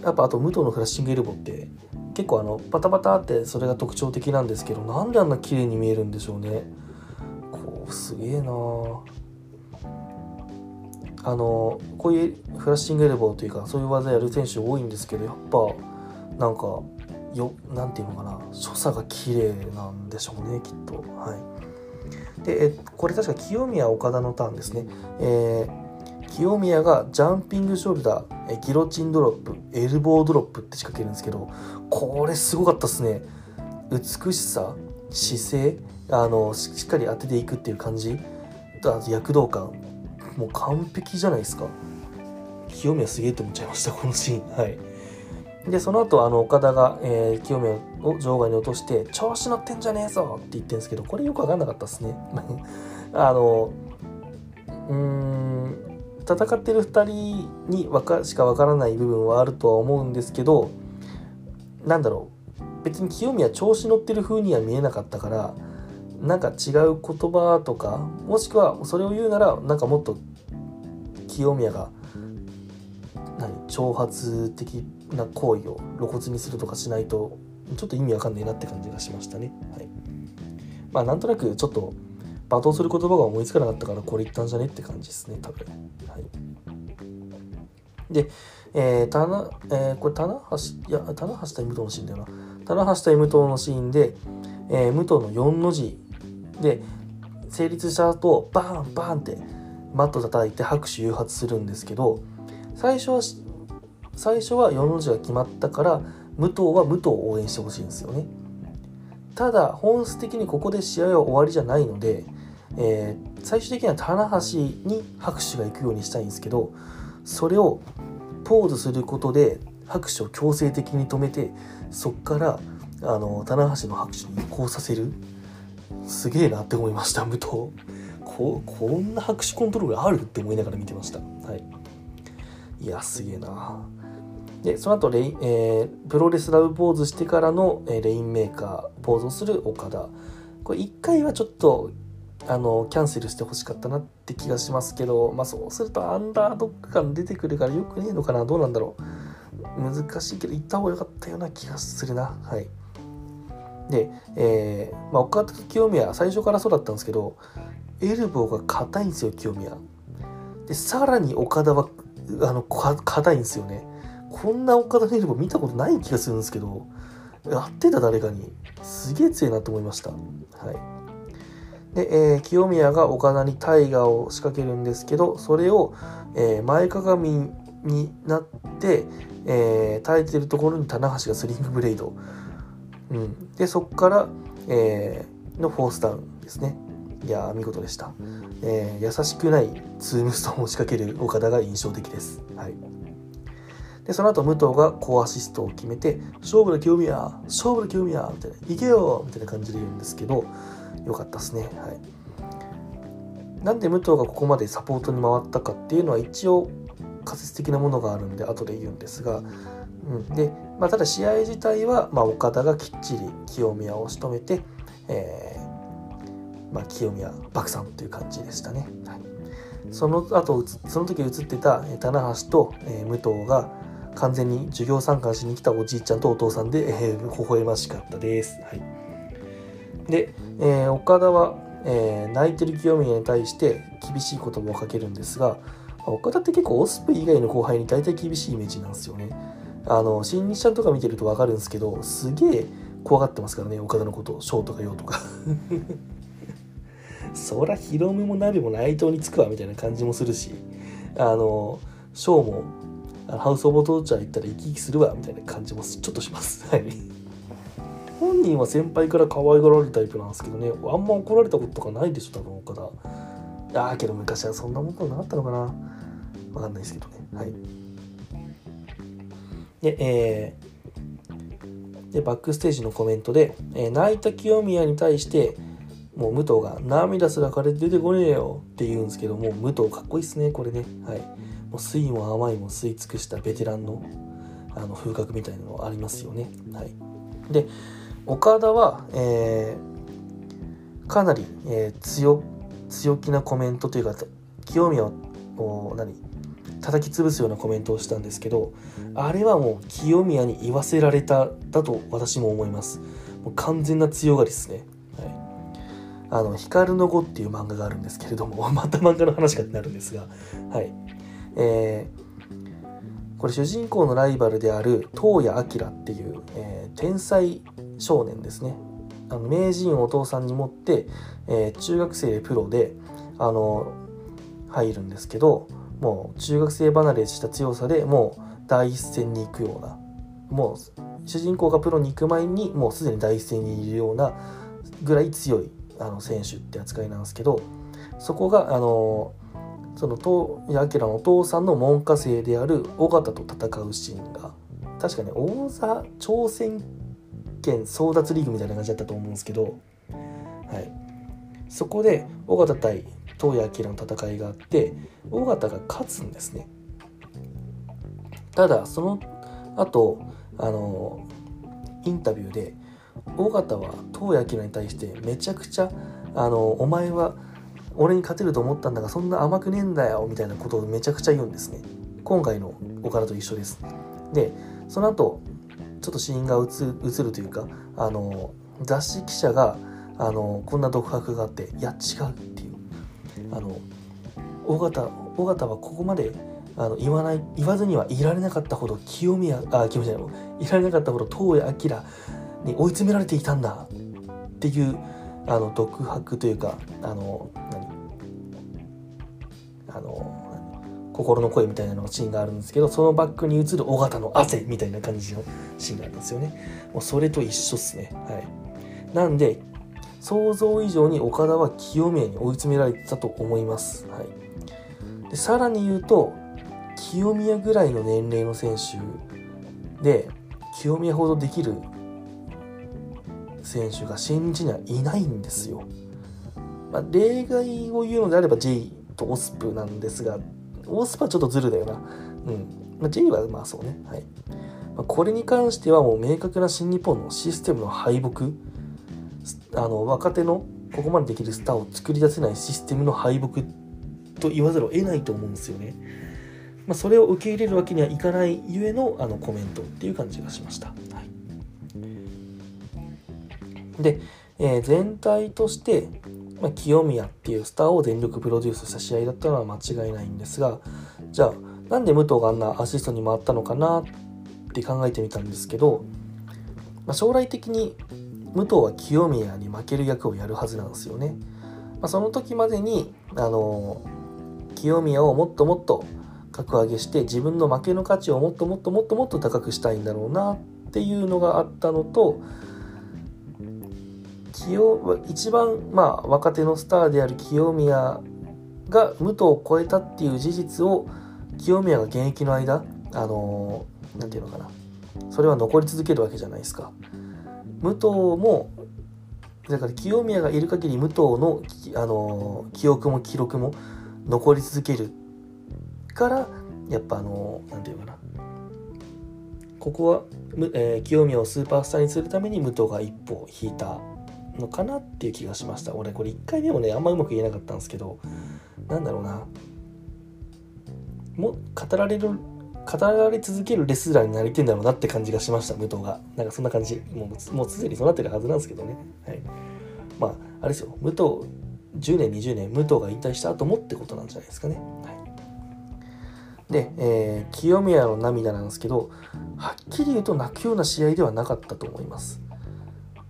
やっぱあと武藤のフラッシングエルボーって結構あのパタパタってそれが特徴的なんですけどなんであんな綺麗に見えるんでしょうね。こうすげえな。あのこういうフラッシングエルボーというかそういう技やる選手多いんですけどやっぱなんかよなんていうのかな。所作が綺麗なんでしょうねきっと。はい。でえこれ確か清宮岡田のターンですね。えー清宮がジャンピングショルダーギロチンドロップエルボードロップって仕掛けるんですけどこれすごかったっすね。美しさ姿勢あのしっかり当てていくっていう感じ。あと躍動感。もう完璧じゃないですか。清宮すげえって思っちゃいましたこのシーン。はい。でその後あの岡田が、えー、清宮を場外に落として「調子乗ってんじゃねえぞ!」って言ってるんですけどこれよく分かんなかったっすね。あのうん戦ってる2人にかしかわからない部分はあるとは思うんですけどなんだろう別に清宮調子乗ってる風には見えなかったからなんか違う言葉とかもしくはそれを言うならなんかもっと清宮が何挑発的な行為を露骨にするとかしないとちょっと意味わかんないなって感じがしましたね。はい、まあなんとなくちょっと罵倒する言葉が思いつかなかったからこれ言ったんじゃねって感じですね多分。はい、で、えー、棚、えー、これ、棚橋、いや、棚橋対武藤のシーンだよな。棚橋対武藤のシーンで、えー、武藤の4の字で、成立した後、バーンバーンってマット叩いて拍手誘発するんですけど、最初は、最初は4の字が決まったから、武藤は武藤を応援してほしいんですよね。ただ、本質的にここで試合は終わりじゃないので、えー、最終的には棚橋に拍手が行くようにしたいんですけどそれをポーズすることで拍手を強制的に止めてそっからあの棚橋の拍手に移行させる。すげえなって思いました武藤。ここんな拍手コントロールあるって思いながら見てました。はい。いやすげえな。でその後レイ、えー、プロレス LOVE ポーズしてからの、えー、レインメーカーポーズをするオカダ。これ1回はちょっとあのキャンセルしてほしかったなって気がしますけど、まあ、そうするとアンダードッグ感出てくるからよくねえのかなどうなんだろう。難しいけど行った方が良かったような気がするな。はい。で、えーまあ、岡田と清宮最初からそうだったんですけどエルボーが硬いんですよ清宮。でさらに岡田はあの硬いんですよね。こんな岡田のエルボー見たことない気がするんですけどやってた誰かに。すげえ強いなと思いました。はい。で、えー、清宮が岡田にタイガーを仕掛けるんですけどそれを、えー、前かがみになって、えー、耐えてるところに棚橋がスリングブレイド、うん、でそこから、えー、のフォースダウンですね。いや見事でした、えー、優しくないツームストーンを仕掛ける岡田が印象的です、はい、でその後武藤が好アシストを決めて「勝負の清宮勝負の清宮」みたいな「行けよ!」みたいな感じで言うんですけどよかったですね。はい。なんで武藤がここまでサポートに回ったかっていうのは一応仮説的なものがあるんで後で言うんですが、うん、で、まあ、ただ試合自体は、まあ、岡田がきっちり清宮を仕留めて、えまあ、清宮漠さんという感じでしたね。はい、その後その時映ってた棚橋と、えー、武藤が完全に授業参観しに来たおじいちゃんとお父さんで、えー、微笑ましかったです。はい、で、えー、岡田は、えー、泣いてる清宮に対して厳しい言葉をかけるんですが岡田って結構オスプ以外の後輩に大体厳しいイメージなんですよね。あの新日ちゃんとか見てると分かるんですけどすげえ怖がってますからね岡田のことショーとかヨーとか。そらヒロムもナビも内藤につくわみたいな感じもするしあのショーもハウス・オブ・トーチャー行ったら生き生きするわみたいな感じもちょっとします。はい。本人は先輩から可愛がられるタイプなんですけどね。あんま怒られたこととかないでしょ多分岡田。ああけど昔はそんなことなかったのかな。わかんないですけどね。はい。でえー、でバックステージのコメントで、えー、泣いた清宮に対してもう武藤が涙すら枯れて出てこねえよって言うんですけども武藤かっこいいっすねこれね。はい。もう酸いも甘いも吸い尽くしたベテランのあの風格みたいなのありますよね。はい。で岡田は、えー、かなり、えー、強強気なコメントというか清宮を何叩き潰すようなコメントをしたんですけどあれはもう清宮に言わせられただと私も思います。もう完全な強がりですね。あの、光の碁っていう漫画があるんですけれども、また漫画の話がなるんですが、はい。えー、これ主人公のライバルである東谷明っていう、えー、天才少年ですね。あの名人をお父さんに持って、えー、中学生でプロで、あの、入るんですけど、もう中学生離れした強さでもう第一線に行くような、もう主人公がプロに行く前にもうすでに第一線にいるようなぐらい強いあの選手って扱いなんですけどそこがあのその東明のお父さんの門下生である尾形と戦うシーンが確かね王座挑戦権争奪リーグみたいな感じだったと思うんですけど、はい、そこで尾形対東谷明の戦いがあって尾形が勝つんですね。ただその後あのインタビューで尾形は東谷明に対してめちゃくちゃあのお前は俺に勝てると思ったんだがそんな甘くねえんだよみたいなことをめちゃくちゃ言うんですね。今回の岡田と一緒です。でその後ちょっとシーンが映るというかあの雑誌記者があのこんな独白があっていや違うっていう。あの尾形尾形はここまであの言わない言わずにはいられなかったほど清宮あ清宮じゃないいられなかったほど東谷明に追い詰められていたんだっていうあの独白というかあの心の声みたいなのシーンがあるんですけどそのバックに映る尾形の汗みたいな感じのシーンがあるんですよね。もうそれと一緒っすね。はい。なんで想像以上に岡田は清宮に追い詰められてたと思います、はい、でさらに言うと清宮ぐらいの年齢の選手で清宮ほどできる選手が新日にはいないんですよ、まあ、例外を言うのであれば J とオスプなんですがオスプはちょっとズルだよな。うん、まあ、J はまあそうね。はい。まあこれに関してはもう明確な新日本のシステムの敗北。あの若手のここまでできるスターを作り出せないシステムの敗北と言わざるを得ないと思うんですよね。まあ、それを受け入れるわけにはいかないゆえのあのコメントっていう感じがしました。はい、で、えー全体として、まあ、清宮っていうスターを全力プロデュースした試合だったのは間違いないんですがじゃあなんで武藤があんなアシストに回ったのかなって考えてみたんですけど、まあ、将来的に武藤は清宮に負ける役をやるはずなんですよね。まあ、その時までに、あの清宮をもっともっと格上げして自分の負けの価値をもっともっともっともっと高くしたいんだろうなっていうのがあったのと清一番、まあ、若手のスターである清宮が武藤を超えたっていう事実を清宮が現役の間あのなんていうのかな。それは残り続けるわけじゃないですか。武藤もだから清宮がいる限り武藤のあの記憶も記録も残り続けるからやっぱあのなんていうのかな。ここは、えー清宮をスーパースターにするために武藤が一歩引いた。のかなっていう気がしました。俺これ1回目もねあんまうまく言えなかったんですけどなんだろうな。も語られる語られ続けるレスラーになりてんだろうなって感じがしました武藤が。なんかそんな感じ。もうもうすでにそうなってるはずなんですけどね。はい。まああれですよ。武藤10年20年武藤が引退した後もってことなんじゃないですかね。はい。で、えー清宮の涙なんですけどはっきり言うと泣くような試合ではなかったと思います。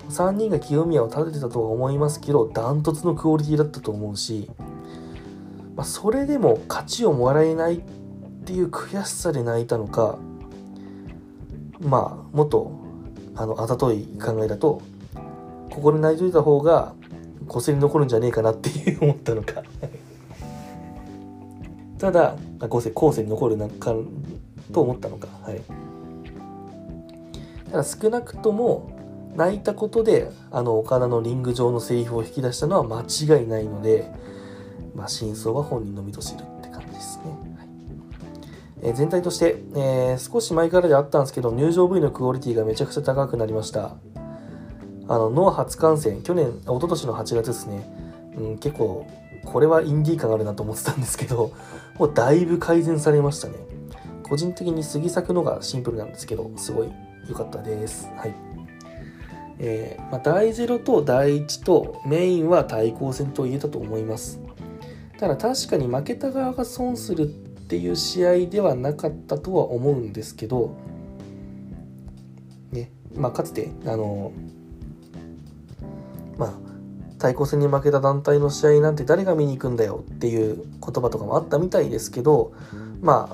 3人が清宮を立ててたとは思いますけどダントツのクオリティだったと思うし、まあ、それでも勝ちをもらえないっていう悔しさで泣いたのかまあもっとあのあざとい考えだとここで泣いといた方が個性に残るんじゃねえかなっていう思ったのか。ただあ個性後世に残るなんかと思ったのか。はい。ただ少なくとも泣いたことであの岡田のリング上のセリフを引き出したのは間違いないので、まあ、真相は本人のみぞ知るって感じですね、はい。えー全体として、えー少し前からであったんですけど入場部位のクオリティがめちゃくちゃ高くなりました。あのノア初観戦去年一昨年の8月ですね、うん、結構これはインディー感あるなと思ってたんですけど もうだいぶ改善されましたね。個人的に杉作のがシンプルなんですけどすごい良かったです。はい。えーまあ、第0と第1とメインは対抗戦と言えたと思います。ただ確かに負けた側が損するっていう試合ではなかったとは思うんですけどねまあかつてあのまあ対抗戦に負けた団体の試合なんて誰が見に行くんだよっていう言葉とかもあったみたいですけどま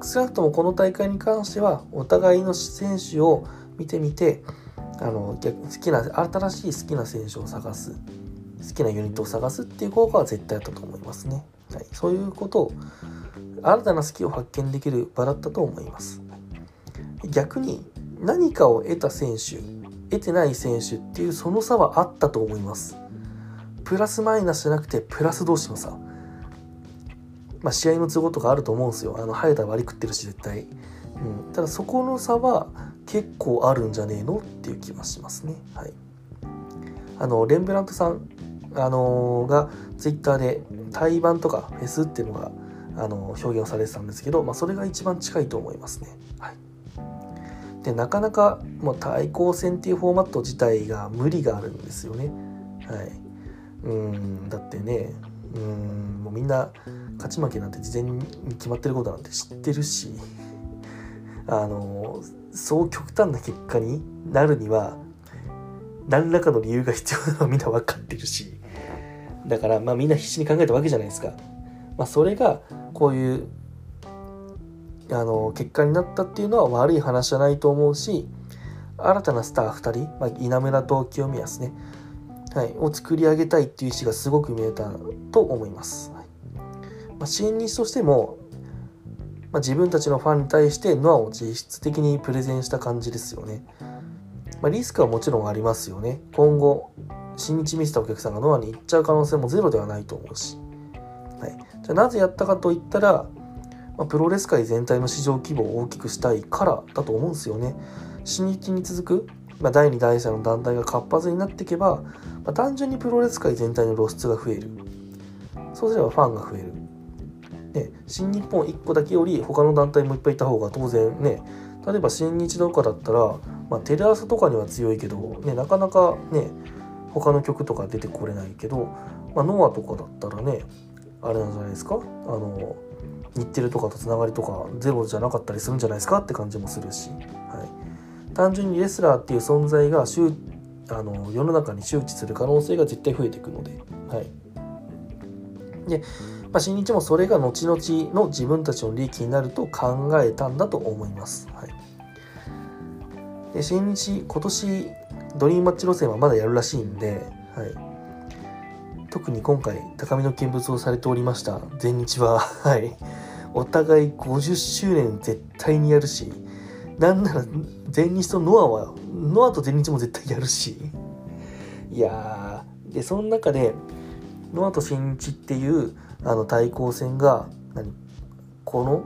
あ少なくともこの大会に関してはお互いの選手を見てみてあの好きな新しい好きな選手を探す。好きなユニットを探すっていう効果は絶対あったと思いますね、はい、そういうことを新たな好きを発見できる場だったと思います。逆に何かを得た選手得てない選手っていうその差はあったと思います。プラスマイナスじゃなくてプラス同士の差。まあ試合の都合とかあると思うんですよ。あの早田割り食ってるし絶対、うん、ただそこの差は結構あるんじゃねえのっていう気はしますねはいあのレンブラントさんあのーがツイッターで対バンとかフェスっていうのがあの表現をされてたんですけど、まあ、それが一番近いと思いますね。はい、でなかなかもう対抗戦っていうフォーマット自体が無理があるんですよね。はい、うんだってねうんもうみんな勝ち負けなんて事前に決まってることなんて知ってるし あのそう極端な結果になるには何らかの理由が必要なのはみんな分かってるしだからまあみんな必死に考えたわけじゃないですか。まあ、それがこういうあの結果になったっていうのは悪い話じゃないと思うし新たなスター2人、まあ、稲村と清宮ですね、はい、を作り上げたいっていう意思がすごく見えたと思います。はいまあ、新日としても、まあ、自分たちのファンに対してノアを実質的にプレゼンした感じですよね。まあ、リスクはもちろんありますよね。今後、新日見せたお客さんがノアに行っちゃう可能性もゼロではないと思うし。はい、じゃあなぜやったかといったら、まあ、プロレス界全体の市場規模を大きくしたいからだと思うんですよね。新日に続く、まあ、第2第3の団体が活発になっていけば、まあ、単純にプロレス界全体の露出が増える。そうすればファンが増える。ね、新日本1個だけより他の団体もいっぱいいた方が当然ね例えば新日とかだったら、まあ、テレ朝とかには強いけど、ね、なかなかね他の曲とか出てこれないけど、まあ、ノアとかだったらねあれなんじゃないですか？あの日テレとかとつながりとかゼロじゃなかったりするんじゃないですか？って感じもするし、はい、単純にレスラーっていう存在が周あの世の中に周知する可能性が絶対増えていくので。はい。でまあ、新日もそれが後々の自分たちの利益になると考えたんだと思います。はい、で新日、今年ドリームマッチ路線はまだやるらしいんで、はい、特に今回高みの見物をされておりました全日は、はい、お互い50周年絶対にやるし、なんなら全日とノアは、ノアと全日も絶対やるし、いやー、で、その中で、ノアと新日っていうあの対抗戦が何？この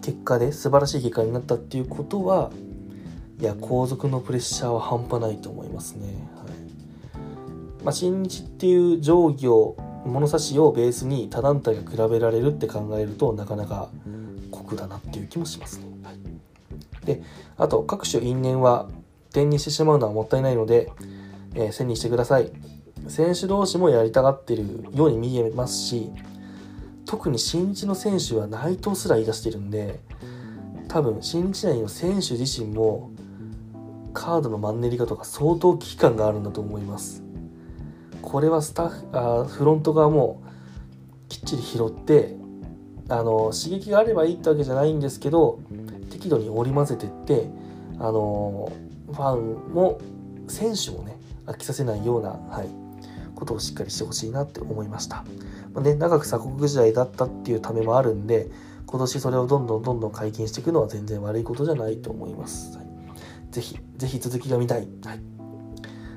結果で素晴らしい結果になったっていうことはいや後続のプレッシャーは半端ないと思いますね。はいまあ、新日っていう定規を物差しをベースに他団体が比べられるって考えるとなかなか酷だなっていう気もしますね。はい、であと各種因縁は点にしてしまうのはもったいないので、えー、線にしてください。選手同士もやりたがってるように見えますし特に新日の選手は内藤すら言い出してるんで多分新日内の選手自身もカードのマンネリ化とか相当危機感があるんだと思いますこれはスタッフあフロント側もきっちり拾ってあの刺激があればいいってわけじゃないんですけど適度に織り交ぜてってあのファンも選手もね飽きさせないような、はい、ことをしっかりしてほしいなって思いました。ね、長く鎖国時代だったっていうためもあるんで、今年それをどんどんどんどん解禁していくのは全然悪いことじゃないと思います。はい、ぜひ、ぜひ続きが見たい。はい。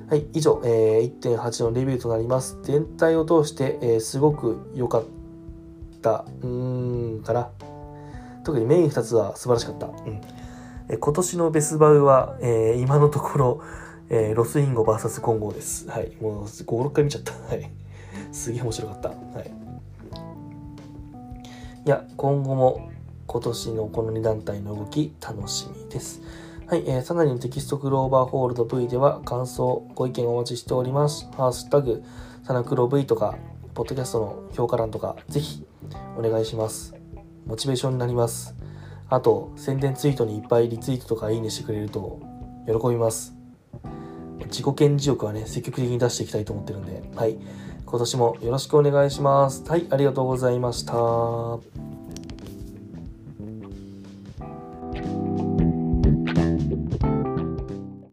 はい、以上、えー、1.8のレビューとなります。全体を通して、えー、すごく良かった、うーん、かな。特にメイン2つは素晴らしかった。うん。えー、今年のベスバウは、えー、今のところ、えー、ロスインゴ VS 混合です。はい。もう5、6回見ちゃった。はい。すげえ面白かった。はい。いや、今後も今年のこの2団体の動き楽しみです。はい。えー、さらにテキストクローバーホールド V では感想、ご意見お待ちしております。ハッシュタグ、サナクロ V とか、ポッドキャストの評価欄とか、ぜひお願いします。モチベーションになります。あと、宣伝ツイートにいっぱいリツイートとかいいねしてくれると喜びます。自己顕示欲はね、積極的に出していきたいと思ってるんで、はい。今年もよろしくお願いします。はい、ありがとうございました。